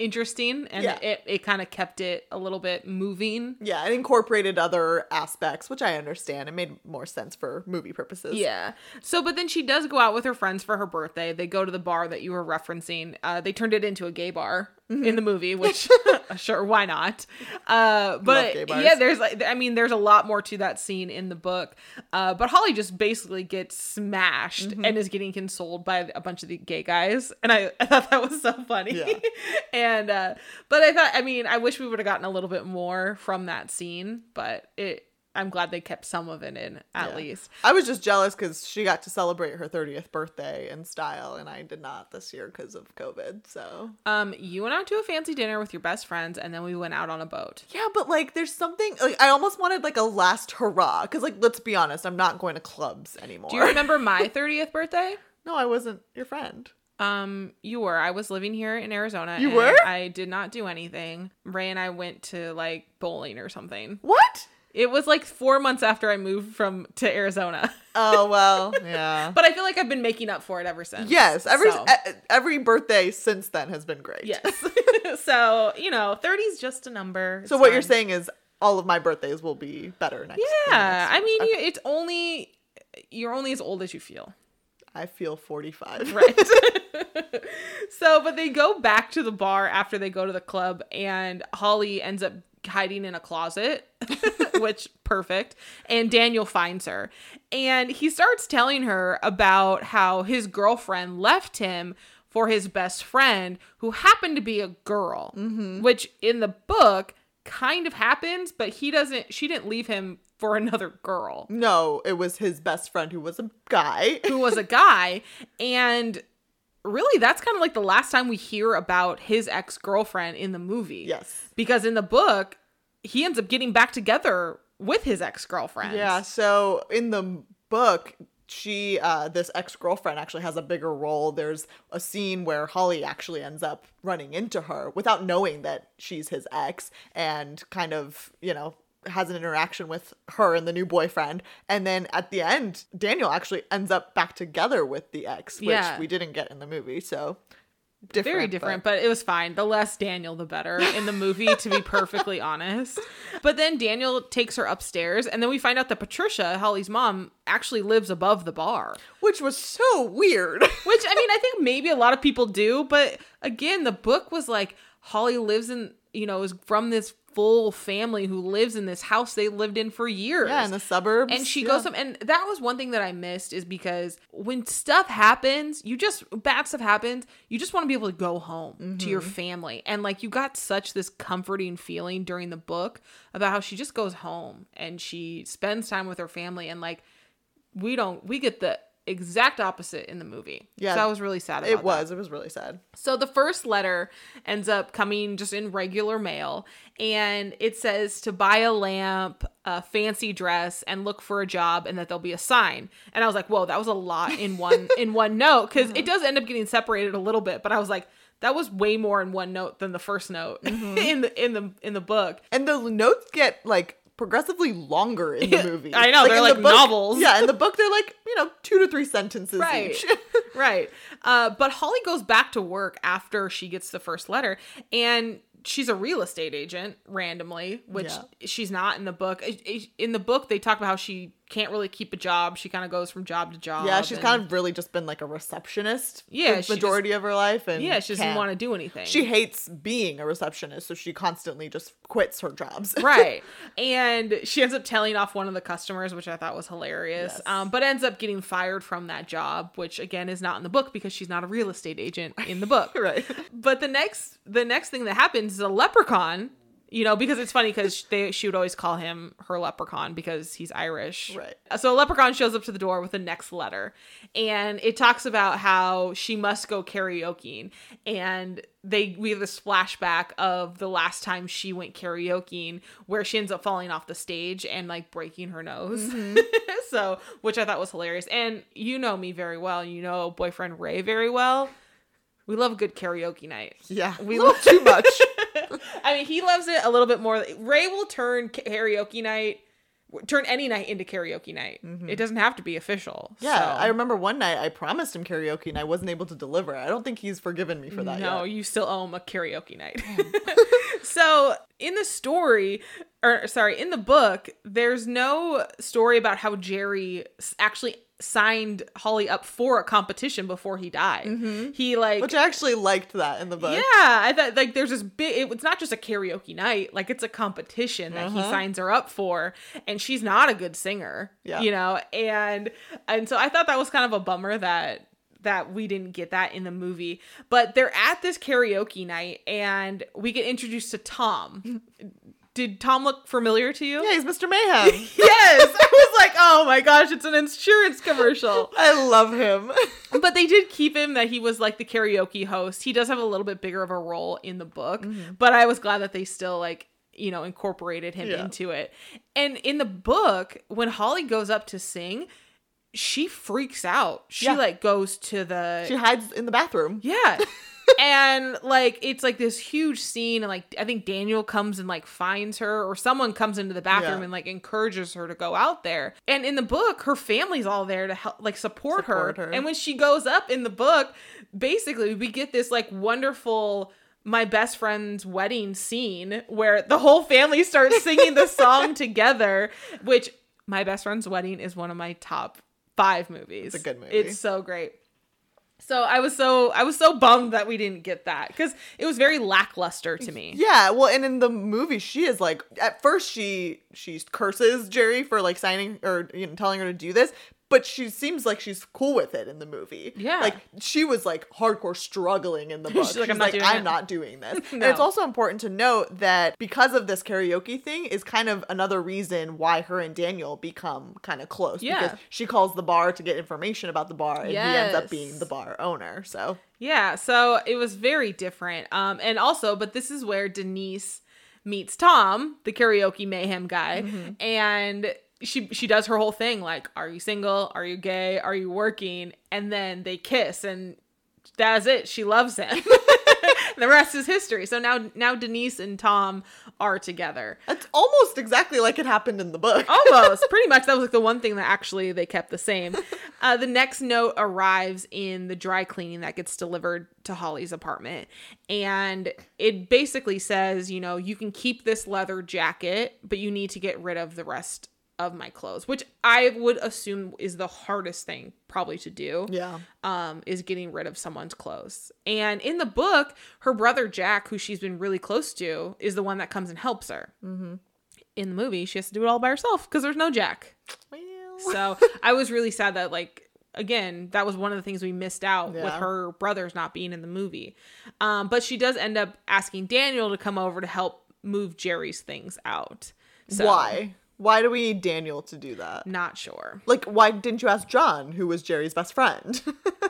interesting and Yeah. it, it kind of kept it a little bit moving. yeah, it incorporated other aspects, which I understand. It made more sense for movie purposes. Yeah. So, but then she does go out with her friends for her birthday. They go to the bar that you were referencing. Uh, they turned it into a gay bar Mm-hmm. in the movie, (laughs) which (laughs) sure, why not? Uh, but yeah, there's like, I mean, there's a lot more to that scene in the book. Uh, but Holly just basically gets smashed Mm-hmm. and is getting consoled by a bunch of the gay guys, and I, I thought that was so funny. Yeah. (laughs) and uh, but I thought, I mean, I wish we would have gotten a little bit more from that scene, but it. I'm glad they kept some of it in at Yeah. least. I was just jealous because she got to celebrate her 30th birthday in style, and I did not this year because of COVID. So Um, you went out to a fancy dinner with your best friends, and then we went out on a boat. yeah, but like, there's something like I almost wanted like a last hurrah because like let's be honest, I'm not going to clubs anymore. Do you remember my (laughs) 30th birthday? no, I wasn't your friend. Um, you were. I was living here in Arizona. You and were? I did not do anything. Ray and I went to like bowling or something. What? It was like four months after I moved from to Arizona, (laughs) Oh well, yeah. but I feel like I've been making up for it ever since. yes, every So, e- every birthday since then has been great. yes. (laughs) (laughs) so you know, 30 is just a number. So It's what you're saying is all of my birthdays will be better next. Yeah, next I mean, Okay. you, it's only you're only as old as you feel. I feel 45. Right. so, but they go back to the bar after they go to the club, and Holly ends up hiding in a closet, (laughs) (laughs) which perfect. And Daniel finds her, and he starts telling her about how his girlfriend left him for his best friend, who happened to be a girl, mm-hmm. which in the book kind of happens, but he doesn't. She didn't leave him for another girl No, it was his best friend who was a guy. who was a guy (laughs) and really that's kind of like the last time we hear about his ex-girlfriend in the movie Yes. because in the book he ends up getting back together with his ex-girlfriend Yeah, so in the book, she uh this ex-girlfriend actually has a bigger role. There's a scene where Holly actually ends up running into her without knowing that she's his ex and kind of, you know, has an interaction with her and the new boyfriend. And then at the end, Daniel actually ends up back together with the ex, which Yeah. we didn't get in the movie. So different. very different but it was fine the less daniel the better in the movie to be perfectly (laughs) honest but then daniel takes her upstairs and then we find out that patricia holly's mom actually lives above the bar which was so weird. (laughs) Which I mean, I think maybe a lot of people do, but again, the book was like Holly lives in, you know, is from this full family who lives in this house they lived in for years. Yeah, in the suburbs. and she yeah. goes and that was one thing that i missed is because when stuff happens you just bad stuff happens you just want to be able to go home to your mm-hmm. family and like you got such this comforting feeling during the book about how she just goes home and she spends time with her family and like we don't we get the exact opposite in the movie Yeah. so i was really sad about It that. was. It was really sad. So the first letter ends up coming just in regular mail, and it says to buy a lamp, a fancy dress, and look for a job, and that there'll be a sign. And I was like, "Whoa, that was a lot in one (laughs) in one note," because mm-hmm. it does end up getting separated a little bit. But I was like, that was way more in one note than the first note mm-hmm. (laughs) in the in the in the book. And the notes get like progressively longer in the (laughs) movie. I know, they're like the book- novels. Yeah, in the book they're like, you know, two to three sentences Right. each. (laughs) right. Uh, but Holly goes back to work after she gets the first letter, and she's a real estate agent randomly, which Yeah. she's not in the book. In the book, they talk about how she can't really keep a job. She kind of goes from job to job. yeah, she's and- kind of really just been like a receptionist Yeah, majority of her life. And yeah. She doesn't want to do anything. She hates being a receptionist, so she constantly just quits her jobs. (laughs) right and she ends up telling off one of the customers which i thought was hilarious Yes. um, but ends up getting fired from that job which again is not in the book because she's not a real estate agent in the book (laughs) right. but the next the next thing that happens is a leprechaun you know because it's funny because they she would always call him her leprechaun because he's irish Right. so a leprechaun shows up to the door with the next letter and it talks about how she must go karaokeing and they we have this flashback of the last time she went karaokeing where she ends up falling off the stage and like breaking her nose Mm-hmm. (laughs) so which i thought was hilarious and you know me very well you know boyfriend ray very well we love a good karaoke night Yeah. We (laughs) love- too much. (laughs) (laughs) I mean, he loves it a little bit more. Ray will turn karaoke night, turn any night into karaoke night. Mm-hmm. It doesn't have to be official. Yeah, so- I remember one night I promised him karaoke and I wasn't able to deliver. I don't think he's forgiven me for that no, yet. you still owe him a karaoke night. (laughs) so in the story, or sorry, in the book, there's no story about how Gerry actually signed Holly up for a competition before he died. He like Which I actually liked that in the book. Yeah, I thought like there's this big. It, it's not just a karaoke night; like it's a competition that he Uh-huh. signs her up for, and she's not a good singer. Yeah. you know, and and so I thought that was kind of a bummer that that we didn't get that in the movie. But they're at this karaoke night, and we get introduced to Tom. (laughs) Did Tom look familiar to you? Yeah, he's Mr. Mayhem. (laughs) Yes, I was like, oh my gosh, it's an insurance commercial (laughs) I love him. (laughs) but they did keep him that he was like the karaoke host. He does have a little bit bigger of a role in the book, mm-hmm. but I was glad that they still like you know incorporated him Yeah. into it. And in the book, when Holly goes up to sing, she freaks out. She Yeah. like goes to the She hides in the bathroom. yeah. (laughs) and like it's like this huge scene and like I think Daniel comes and like finds her or someone comes into the bathroom Yeah. and like encourages her to go out there. And in the book her family's all there to help like support, Support her. her. And when she goes up in the book, basically we get this like wonderful my best friend's wedding scene where the whole family starts singing the song (laughs) together, which my best friend's wedding is one of my top 5 movies. It's a good movie. It's so great. So I was so I was so bummed that we didn't get that because it was very lackluster to me. Yeah, well, and in the movie, she is like at first she she curses Gerry for like signing or you know telling her to do this, but she seems like she's cool with it in the movie. Yeah. like she was like hardcore struggling in the (laughs) book. She's like, "I'm not doing it." not doing this. (laughs) And No. it's also important to note that because of this karaoke thing, is kind of another reason why her and Daniel become kind of close. Yeah. because she calls the bar to get information about the bar, and he ends up being the bar owner. So Yeah, so it was very different. Um, and also, but this is where Denise meets Tom, the karaoke mayhem guy, and she she does her whole thing like, "Are you single? Are you gay? Are you working?" And then they kiss, and that's it. She loves him. (laughs) the rest is history. So now now Denise and Tom are together. it's almost exactly like it happened in the book. (laughs) Almost, pretty much. That was like the one thing that actually they kept the same. (laughs) Uh, the next note arrives in the dry cleaning that gets delivered to Holly's apartment. And it basically says, you know, you can keep this leather jacket, but you need to get rid of the rest of my clothes, which I would assume is the hardest thing probably to do. Yeah. Um, is getting rid of someone's clothes. And in the book, her brother Jack, who she's been really close to, is the one that comes and helps her. Mm-hmm. In the movie, she has to do it all by herself because there's no Jack. Well, So (laughs) I was really sad that like again that was one of the things we missed out with her brothers not being in the movie. Um, but she does end up asking Daniel to come over to help move Gerry's things out. So, why? Why do we need Daniel to do that? Not sure. Like, why didn't you ask John, who was Gerry's best friend?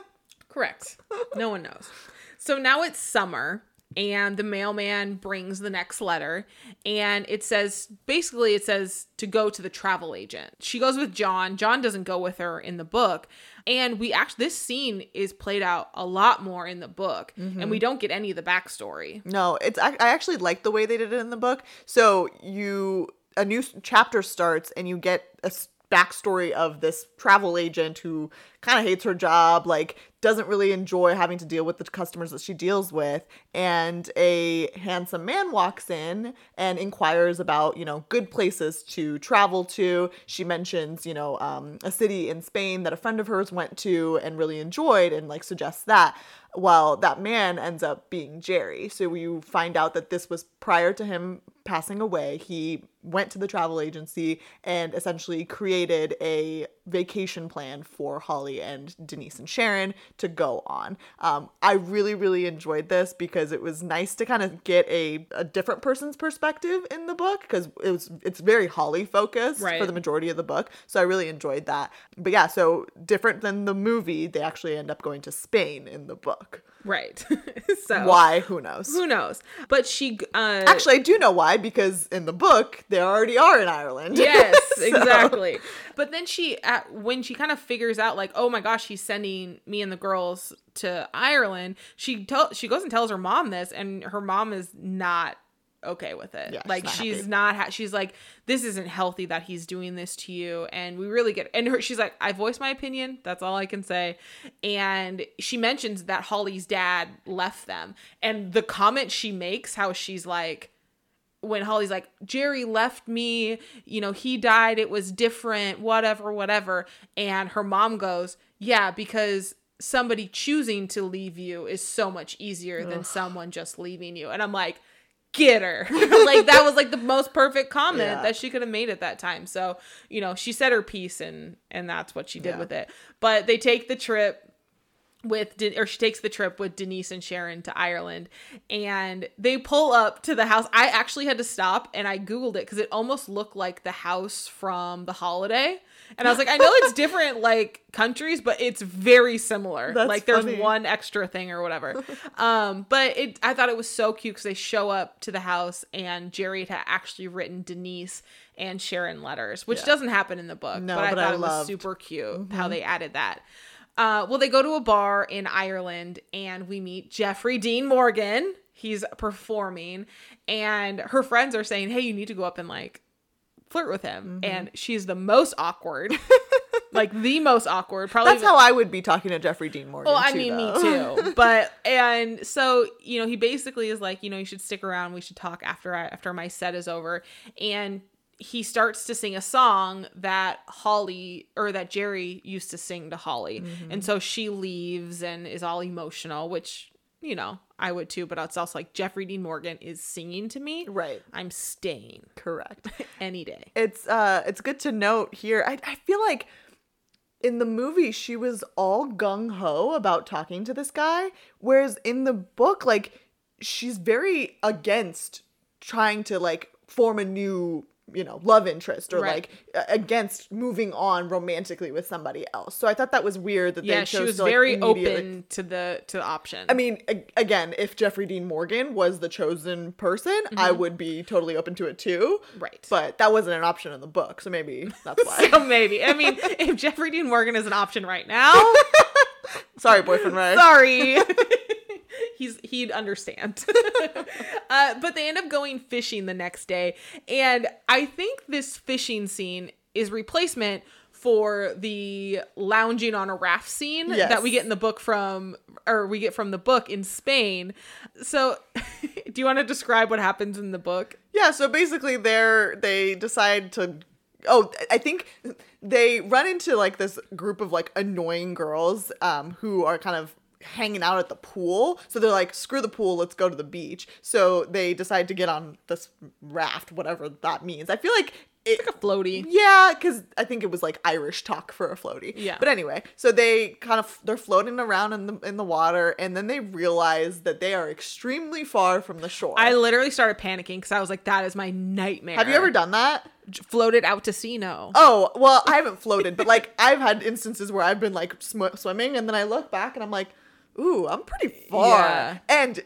(laughs) Correct. No one knows. So now it's summer and the mailman brings the next letter and it says basically it says to go to the travel agent. She goes with John. John doesn't go with her in the book. And we actually this scene is played out a lot more in the book and we mm-hmm. don't get any of the backstory. No, it's I, I actually like the way they did it in the book. So you a new chapter starts and you get a backstory of this travel agent who kind of hates her job, like doesn't really enjoy having to deal with the customers that she deals with, and a handsome man walks in and inquires about you know good places to travel to. She mentions you know um, a city in Spain that a friend of hers went to and really enjoyed, and like suggests that. Well, that man ends up being Gerry. So you find out that this was prior to him passing away. He went to the travel agency and essentially created a vacation plan for Holly and Denise and Sharon to go on. Um, I really, really enjoyed this because it was nice to kind of get a, a different person's perspective in the book because it was it's very Holly focused Right. for the majority of the book. So I really enjoyed that. But yeah, so different than the movie, they actually end up going to Spain in the book. Right. (laughs) so Why? Who knows? Who knows? But she uh Actually, I do know why because in the book they already are in Ireland. yes (laughs) So- exactly but then she at when she kind of figures out like oh my gosh he's sending me and the girls to ireland she tell she goes and tells her mom this and her mom is not okay with it. Yeah, she's like not she's not ha- she's like this isn't healthy that he's doing this to you and we really get and her she's like i voiced my opinion that's all i can say and she mentions that holly's dad left them and the comment she makes how she's like when Holly's like, Gerry left me, you know, he died, it was different, whatever, whatever. And her mom goes, Yeah, because somebody choosing to leave you is so much easier than someone just leaving you. And I'm like, Get her. (laughs) like, that was like the most perfect comment Yeah. that she could have made at that time. So, you know, she said her piece and and that's what she did Yeah. with it. But they take the trip with Den- or she takes the trip with Denise and Sharon to Ireland and they pull up to the house. I actually had to stop and I googled it cuz it almost looked like the house from The Holiday. And I was like, I know it's (laughs) different like countries, but it's very similar. That's like there's funny. one extra thing or whatever. (laughs) um but it I thought it was so cute cuz they show up to the house and Gerry had actually written Denise and Sharon letters, which Yeah. doesn't happen in the book, No, but I but I thought it was super cute how they added that. Uh, well, they go to a bar in Ireland and we meet Jeffrey Dean Morgan. He's performing, and her friends are saying, Hey, you need to go up and like flirt with him. And she's the most awkward, (laughs) like the most awkward. Probably That's how I would be talking to Jeffrey Dean Morgan. well, I too, mean, though. me too. (laughs) But and so you know, he basically is like, you know, you should stick around. We should talk after I, after my set is over. And he starts to sing a song that Holly or that Gerry used to sing to Holly, Mm-hmm. and so she leaves and is all emotional, which you know I would too. But it's also like Jeffrey Dean Morgan is singing to me. Right. I'm staying Correct. (laughs) any day. it's uh it's good to note here. I I feel like in the movie she was all gung ho about talking to this guy, whereas in the book, like she's very against trying to like form a new you know love interest or Right. like against moving on romantically with somebody else so i thought that was weird that Yeah, they she chose was to, like, very open to the to the option. I mean, a- again, if Jeffrey Dean Morgan was the chosen person, I would be totally open to it too. Mm-hmm. Right. But that wasn't an option in the book, so maybe that's why. (laughs) so maybe. I mean, (laughs) if Jeffrey Dean Morgan is an option right now, (laughs) Sorry, boyfriend Ray. sorry. He's he'd understand. (laughs) uh, but they end up going fishing the next day, and I think this fishing scene is replacement for the lounging on a raft scene that we get in the book from or we get from the book in Spain. So (laughs) do you want to describe what happens in the book? Yeah, so basically they're they decide to Oh, I think they run into like this group of like annoying girls um, who are kind of hanging out at the pool. So they're like, screw the pool, let's go to the beach. So they decide to get on this raft, whatever that means. I feel like it, Like a floaty. yeah, because I think it was like Irish talk for a floaty. Yeah. But anyway, so they kind of they're floating around in the in the water, and then they realize that they are extremely far from the shore. I literally started panicking because I was like, that is my nightmare. Have you ever done that? floated out to sea? No. Oh, well, I haven't floated, but like (laughs) I've had instances where I've been like sw- swimming and then I look back and I'm like, ooh, I'm pretty far. Yeah. And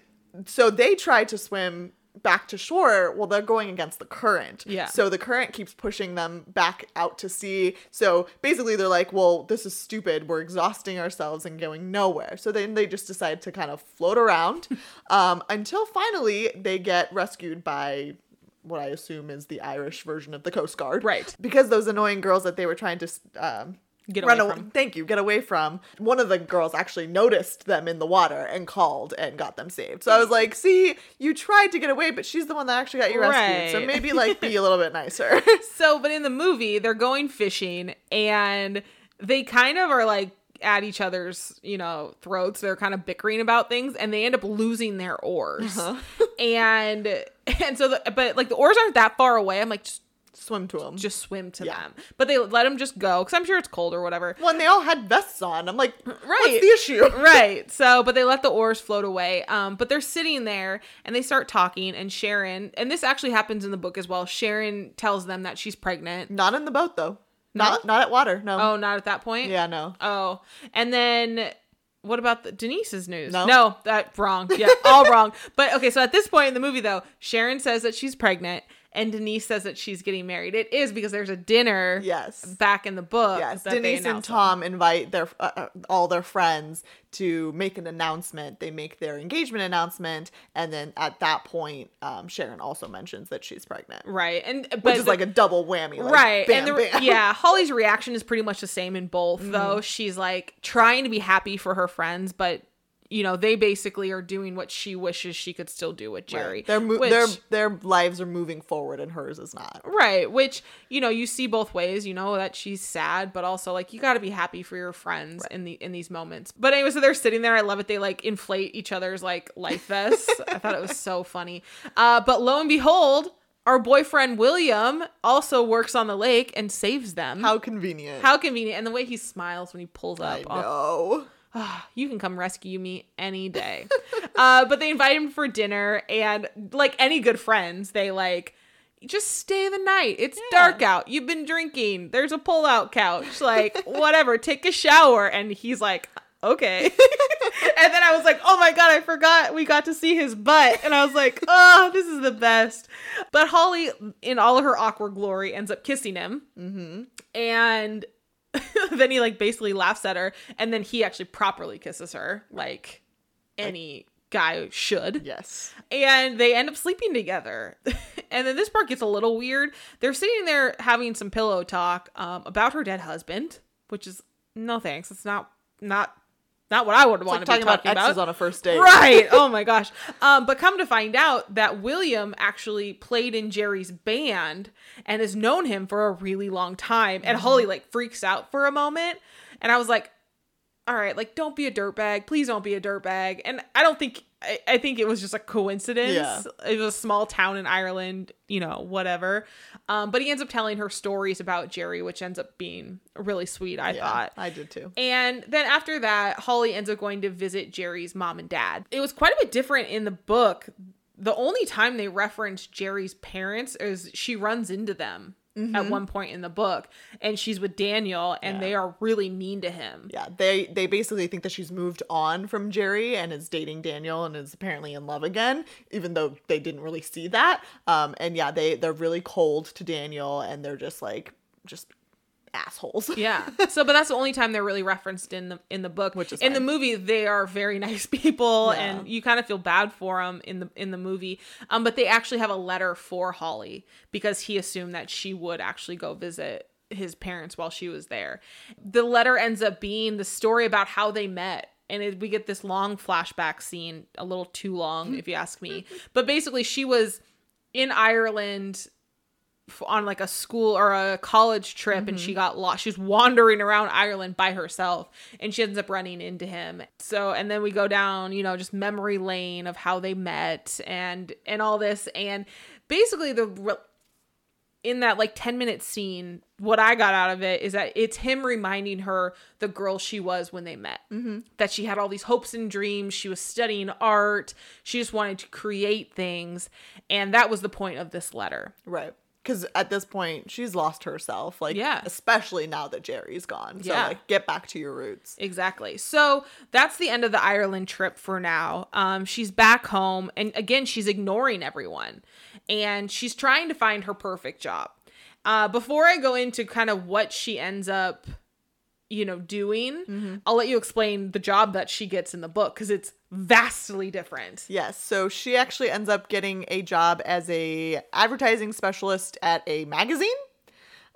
so they try to swim back to shore. Well, they're going against the current. Yeah. So the current keeps pushing them back out to sea. So basically, they're like, well, this is stupid. We're exhausting ourselves and going nowhere. So then they just decide to kind of float around (laughs) um, until finally they get rescued by what I assume is the Irish version of the Coast Guard. Right. Because those annoying girls that they were trying to um, Get away aw- from. Thank you. Get away from. One of the girls actually noticed them in the water and called and got them saved. So I was like, see, you tried to get away, but she's the one that actually got you rescued. So maybe like be a little bit nicer. (laughs) (laughs) So, but in the movie, they're going fishing and they kind of are like at each other's, you know, throats. They're kind of bickering about things and they end up losing their oars. Uh-huh. (laughs) and and so the, but like the oars aren't that far away. I'm like just Swim to them. just swim to Yeah. them. But they let them just go cuz I'm sure it's cold or whatever. Well, and they all had vests on, I'm like, Right. what's the issue? (laughs) right. So, but they let the oars float away. Um, but they're sitting there and they start talking. And Sharon, and this actually happens in the book as well. Sharon tells them that she's pregnant. Not in the boat though. Not not at water. No. Oh, not at that point. Yeah, no. Oh, and then what about the Denise's news? No. no, that wrong. Yeah, all (laughs) wrong. But okay, so at this point in the movie, though, Sharon says that she's pregnant, and Denise says that she's getting married. It is because there's a dinner. Yes. Back in the book. Yes, Denise and. Tom invite their uh, uh, all their friends to make an announcement. They make their engagement announcement, and then at that point, um, Sharon also mentions that she's pregnant, Right, and but which is the- like a double whammy. Like, right bam, and the. Mm-hmm. yeah holly's reaction is pretty much the same in both though she's like trying to be happy for her friends but you know they basically are doing what she wishes she could still do with gerry Their, mo- which, their their lives are moving forward, and hers is not. right which you know you see both ways you know that she's sad but also like you got to be happy for your friends in the in these moments but anyway so they're sitting there i love it they like inflate each other's like life vests (laughs) i thought it was so funny uh but lo and behold our boyfriend william also works on the lake and saves them How convenient. how convenient. And the way he smiles when he pulls up. I oh, (sighs) you can come rescue me any day. (laughs) uh, but they invite him for dinner. And like any good friends, they like, just stay the night. It's dark out. You've been drinking. There's a pull out couch. Like, (laughs) whatever. Take a shower. And he's like, okay. (laughs) and then I was like, oh my God, I forgot we got to see his butt. And I was like, oh, this is the best. But Holly, in all of her awkward glory, ends up kissing him. Mm-hmm. And (laughs) then he like basically laughs at her. And then he actually properly kisses her, like any guy should Yes. and they end up sleeping together. (laughs) and then this part gets a little weird. They're sitting there having some pillow talk um, about her dead husband, which is no thanks. It's not not not what I would want Like to be talking about talking about. exes on a first date. Right. Oh my (laughs) gosh. Um, but come to find out that William actually played in Gerry's band and has known him for a really long time. And Mm-hmm. Holly like freaks out for a moment. And I was like, all right, like don't be a dirtbag. Please don't be a dirtbag. And I don't think I, I think it was just a coincidence. Yeah. It was a small town in Ireland, you know, whatever. Um, but he ends up telling her stories about Gerry, which ends up being really sweet, I Yeah, thought. I did too. And then after that, Holly ends up going to visit Gerry's mom and dad. It was quite a bit different in the book. The only time they reference Gerry's parents is she runs into them at one point in the book, and she's with Daniel, and Yeah. they are really mean to him. Yeah, they they basically think that she's moved on from Gerry and is dating Daniel and is apparently in love again, even though they didn't really see that. Um, and yeah, they they're really cold to Daniel and they're just like just assholes. (laughs) Yeah. So, but that's the only time they're really referenced in the in the book. Which is in the movie, they are very (laughs) nice people, Yeah. and you kind of feel bad for them in the in the movie. Um, but they actually have a letter for Holly because he assumed that she would actually go visit his parents while she was there. The letter ends up being the story about how they met. And it, we get this long flashback scene, a little too long, if you ask me. (laughs) But basically, she was in Ireland f- on like a school or a college trip and she got lost. she's wandering around Ireland by herself and she ends up running into him. So and then we go down, you know, just memory lane of how they met and and all this and basically the in that like 10 minute scene what i got out of it is that it's him reminding her the girl she was when they met mm-hmm. that she had all these hopes and dreams she was studying art she just wanted to create things and that was the point of this letter Right. Because at this point, she's lost herself. Like, Yeah. especially now that Gerry's gone. So, Yeah. like, get back to your roots. Exactly. So that's the end of the Ireland trip for now. Um, she's back home, and again, she's ignoring everyone, and she's trying to find her perfect job. Uh, before I go into kind of what she ends up, you know, doing, mm-hmm. I'll let you explain the job that she gets in the book because it's vastly different. Yes. So she actually ends up getting a job as a advertising specialist at a magazine,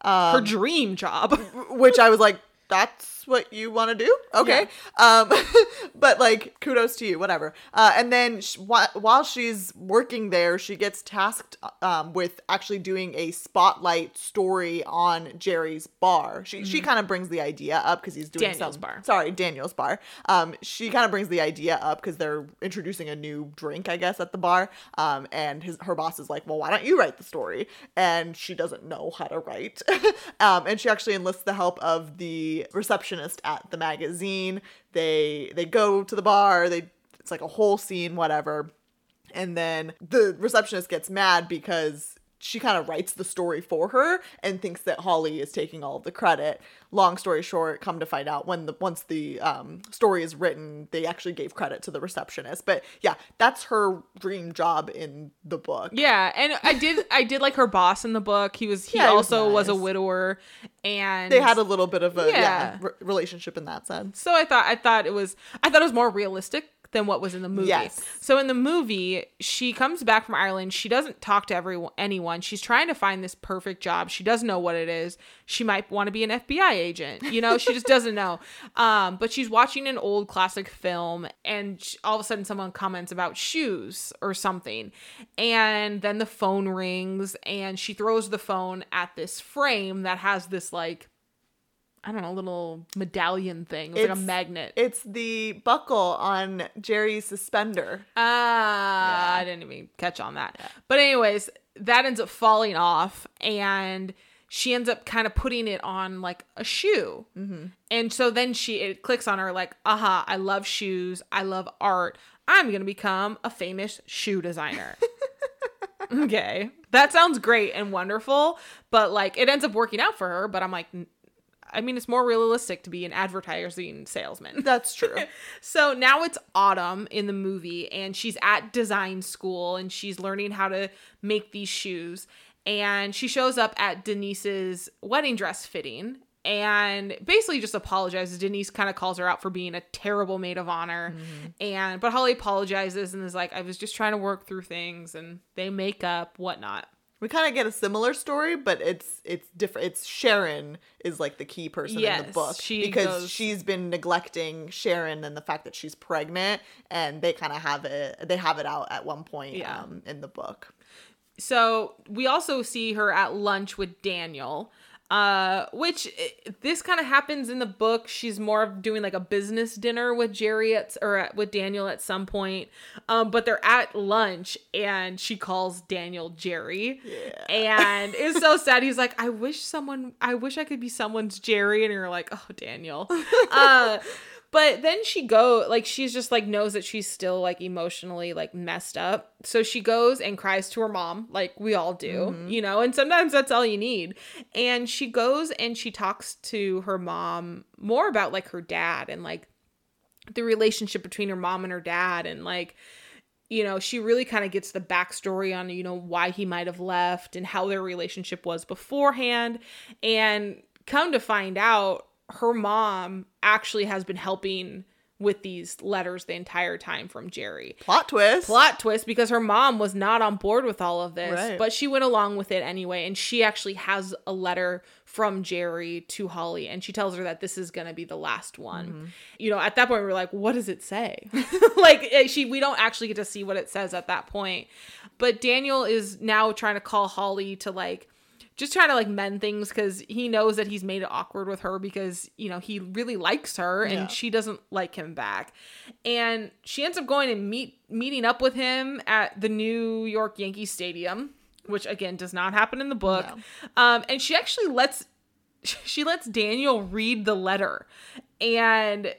her um, dream job. which I was like, that's what you want to do? Okay. Um, (laughs) but like, kudos to you, whatever. Uh, and then sh- wh- while she's working there, she gets tasked um, with actually doing a spotlight story on Gerry's bar. She she kind of brings the idea up because he's doing Mm-hmm. Daniel's some bar. Sorry, Daniel's bar. Um, she kind of brings the idea up because they're introducing a new drink, I guess, at the bar. Um, and his her boss is like, well, why don't you write the story? And she doesn't know how to write. (laughs) um, and she actually enlists the help of the receptionist at the magazine. They they go to the bar. They it's like a whole scene, whatever. And then the receptionist gets mad because she kind of writes the story for her and thinks that Holly is taking all of the credit. Long story short, come to find out when the once the um, story is written, they actually gave credit to the receptionist. But yeah, that's her dream job in the book. Yeah, and I did I did like her boss in the book. He was he Yeah, he was also was a widower and They had a little bit of a yeah, Yeah. re- relationship in that sense. So I thought I thought it was I thought it was more realistic than what was in the movie. Yes. So in the movie, she comes back from Ireland. She doesn't talk to everyone anyone. She's trying to find this perfect job. She doesn't know what it is. She might want to be an FBI agent. You know, she just (laughs) doesn't know. Um, but she's watching an old classic film and sh- all of a sudden someone comments about shoes or something. And then the phone rings and she throws the phone at this frame that has this like I don't know, little medallion thing. It was like a It's- magnet. It's the buckle on Gerry's suspender. Ah, I didn't even catch on that. But anyways, that ends up falling off, and she ends up kind of putting it on like a shoe. Mm-hmm. And so then she it clicks on her like, aha, I love shoes. I love art. I'm gonna become a famous shoe designer. (laughs) okay, that sounds great and wonderful, but like it ends up working out for her. But I'm like. I mean, it's more realistic to be an advertising salesman. (laughs) That's true. So now it's autumn in the movie, and she's at design school and she's learning how to make these shoes. And she shows up at Denise's wedding dress fitting and basically just apologizes. Denise kind of calls her out for being a terrible maid of honor. Mm-hmm. And but Holly apologizes and is like, I was just trying to work through things and they make up, whatnot. We kind of get a similar story, but it's it's different. It's Sharon is like the key person in the book she because goes- she's been neglecting Sharon and the fact that she's pregnant, and they kind of have it. They have it out at one point Yeah. um, in the book. So we also see her at lunch with Daniel, uh, which eh, this kind of happens in the book. She's more of doing like a business dinner with Gerry at or at, with Daniel at some point. Um, but they're at lunch and she calls Daniel Gerry, and it's so (laughs) sad. He's like, "I wish someone, I wish I could be someone's Gerry," and you're like, "Oh, Daniel." (laughs) uh, but then she go like she's just like knows that she's still like emotionally like messed up. So she goes and cries to her mom like we all do, mm-hmm. you know, and sometimes that's all you need. And she goes and she talks to her mom more about like her dad and like the relationship between her mom and her dad and like you know she really kind of gets the backstory on you know why he might have left and how their relationship was beforehand and come to find out her mom actually has been helping with these letters the entire time from Gerry Plot twist. plot twist because her mom was not on board with all of this, Right. but she went along with it anyway. And she actually has a letter from Gerry to Holly, and she tells her that this is going to be the last one. Mm-hmm. You know, at that point, we are like, what does it say? (laughs) like, eh, she, we don't actually get to see what it says at that point. But Daniel is now trying to call Holly to like, just trying to like mend things because he knows that he's made it awkward with her because you know he really likes her and Yeah. she doesn't like him back and she ends up going and meet meeting up with him at the new york yankee stadium which again does not happen in the book No. um and she actually lets (laughs) she lets daniel read the letter and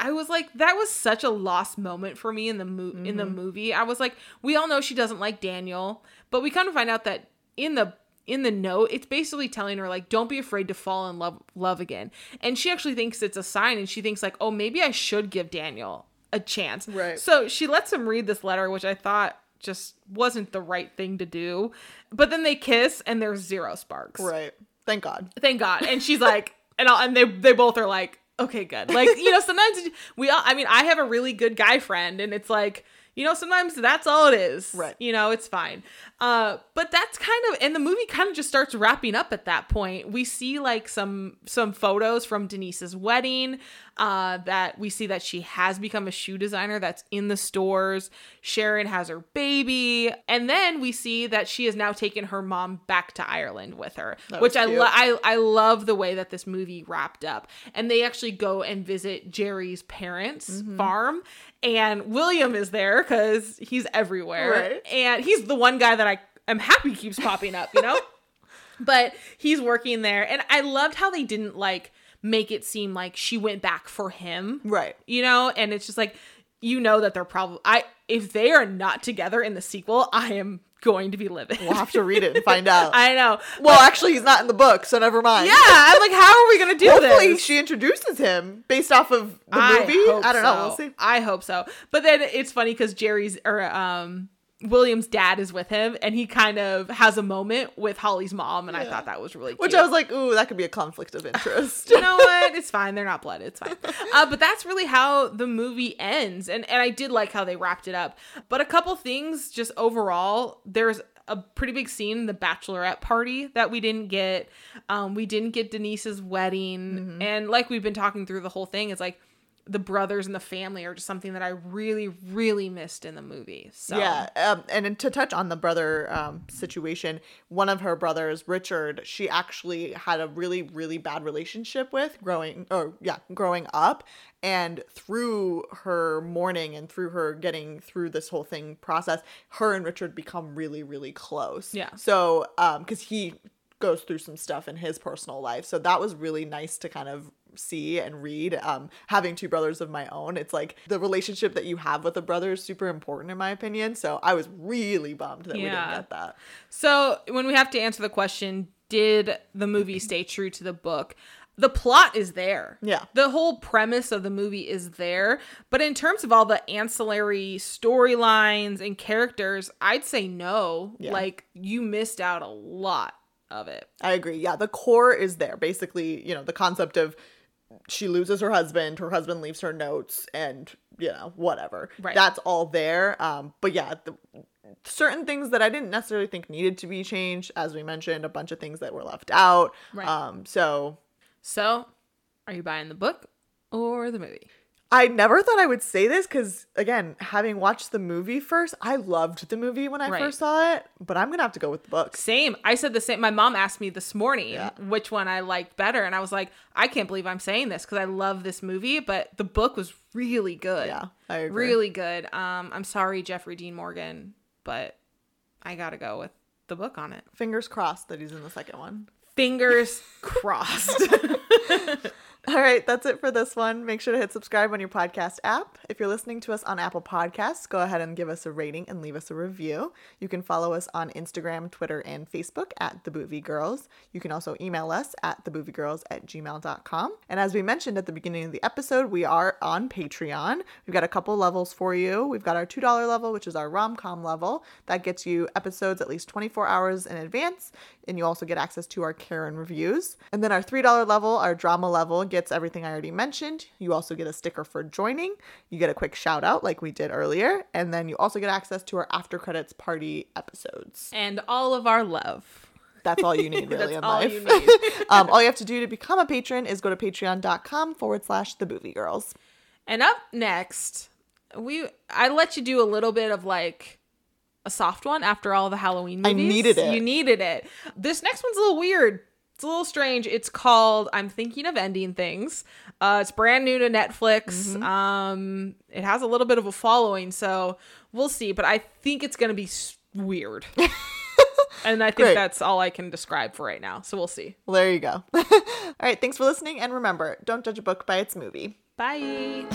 I was like, that was such a lost moment for me in the mo- in the movie. I was like, we all know she doesn't like Daniel, but we kind of find out that in the in the note, it's basically telling her like, don't be afraid to fall in love love again. And she actually thinks it's a sign, and she thinks like, oh, maybe I should give Daniel a chance. Right. So she lets him read this letter, which I thought just wasn't the right thing to do. But then they kiss, and there's zero sparks Right. Thank God. thank God. And she's like, (laughs) and I'll, and they they both are like, okay, good. Like you know, sometimes we all. I mean, I have a really good guy friend, and it's like. You know, sometimes that's all it is. Right. You know, it's fine. Uh, but that's kind of and the movie kind of just starts wrapping up at that point. We see like some some photos from Denise's wedding. Uh, that we see that she has become a shoe designer that's in the stores. Sharon has her baby, and then we see that she has now taken her mom back to Ireland with her, That which I love. I I love the way that this movie wrapped up. And they actually go and visit Gerry's parents' Mm-hmm. farm. And William is there because he's everywhere. Right. And he's the one guy that I am happy keeps popping up, you know? (laughs) but he's working there. And I loved how they didn't like make it seem like she went back for him. Right. You know? And it's just like, you know that they're probably I if they are not together in the sequel, I am going to be livid. We'll have to read it and find (laughs) out. I know. well, actually, he's not in the book, so never mind. Yeah, I'm like, how are we gonna do Hopefully, this? Hopefully, she introduces him based off of the I movie. I don't know. We'll see. I hope so. But then it's funny because Gerry's or um William's dad is with him, and he kind of has a moment with Holly's mom, and I thought that was really cute. Which I was like, ooh, that could be a conflict of (laughs) interest. you know what? It's fine. They're not blood. It's fine. Uh, but that's really how the movie ends, and and I did like how they wrapped it up. But a couple things, just overall, there's a pretty big scene, in the bachelorette party that we didn't get. Um, we didn't get Denise's wedding, and like we've been talking through the whole thing, it's like the brothers and the family are just something that I really, really missed in the movie. So Yeah, um, and to touch on the brother um, situation, one of her brothers, Richard, she actually had a really, really bad relationship with growing, or yeah, growing up, and through her mourning and through her getting through this whole thing process, her and Richard become really, really close. Yeah. So, um, because he goes through some stuff in his personal life, so that was really nice to kind of see and read um having two brothers of my own it's like the relationship that you have with a brother is super important in my opinion so i was really bummed that we didn't get that So when we have to answer the question, did the movie (laughs) stay true to the book? The plot is there. Yeah. The whole premise of the movie is there. But in terms of all the ancillary storylines and characters, I'd say no. Yeah. Like you missed out a lot of it. i agree yeah the core is there basically you know the concept of she loses her husband her husband leaves her notes and you know whatever Right. that's all there um but yeah the certain things that i didn't necessarily think needed to be changed as we mentioned a bunch of things that were left out Right. um so So, are you buying the book or the movie? I never thought I would say this because, again, having watched the movie first, I loved the movie when I Right. first saw it, but I'm going to have to go with the book. Same. I said the same. My mom asked me this morning Yeah. which one I liked better, and I was like, I can't believe I'm saying this because I love this movie, but the book was really good. Yeah, I agree. really good. Um, I'm sorry, Jeffrey Dean Morgan, but I gotta go with the book on it. Fingers crossed that he's in the second one. Fingers (laughs) crossed. (laughs) (laughs) All right, that's it for this one. Make sure to hit subscribe on your podcast app. If you're listening to us on Apple Podcasts, go ahead and give us a rating and leave us a review. You can follow us on Instagram, Twitter, and Facebook at The Boovie Girls. You can also email us at thebooviegirls at gmail.com. And as we mentioned at the beginning of the episode, we are on Patreon. We've got a couple levels for you. We've got our $2 level, which is our rom com level. That gets you episodes at least 24 hours in advance. And you also get access to our Karen reviews. And then our $3 level, our drama level, gets everything I already mentioned. You also get a sticker for joining. You get a quick shout out like we did earlier. And then you also get access to our after credits party episodes. and all of our love. That's all you (laughs) need really That's in all life. you (laughs) need. um, all you have to do to become a patron is go to patreon.com forward slash the boovie girls. And up next, we I let you do a little bit of like a soft one after all the Halloween movies. I needed it. You needed it. This next one's a little weird. It's a little strange. It's called I'm Thinking of Ending Things. Uh, it's brand new to Netflix. Mm-hmm. Um, it has a little bit of a following, so we'll see. But I think it's going to be s- weird. (laughs) and I think Great. that's all I can describe for right now. So we'll see. Well, there you go. (laughs) All right, thanks for listening. And remember, don't judge a book by its movie. Bye.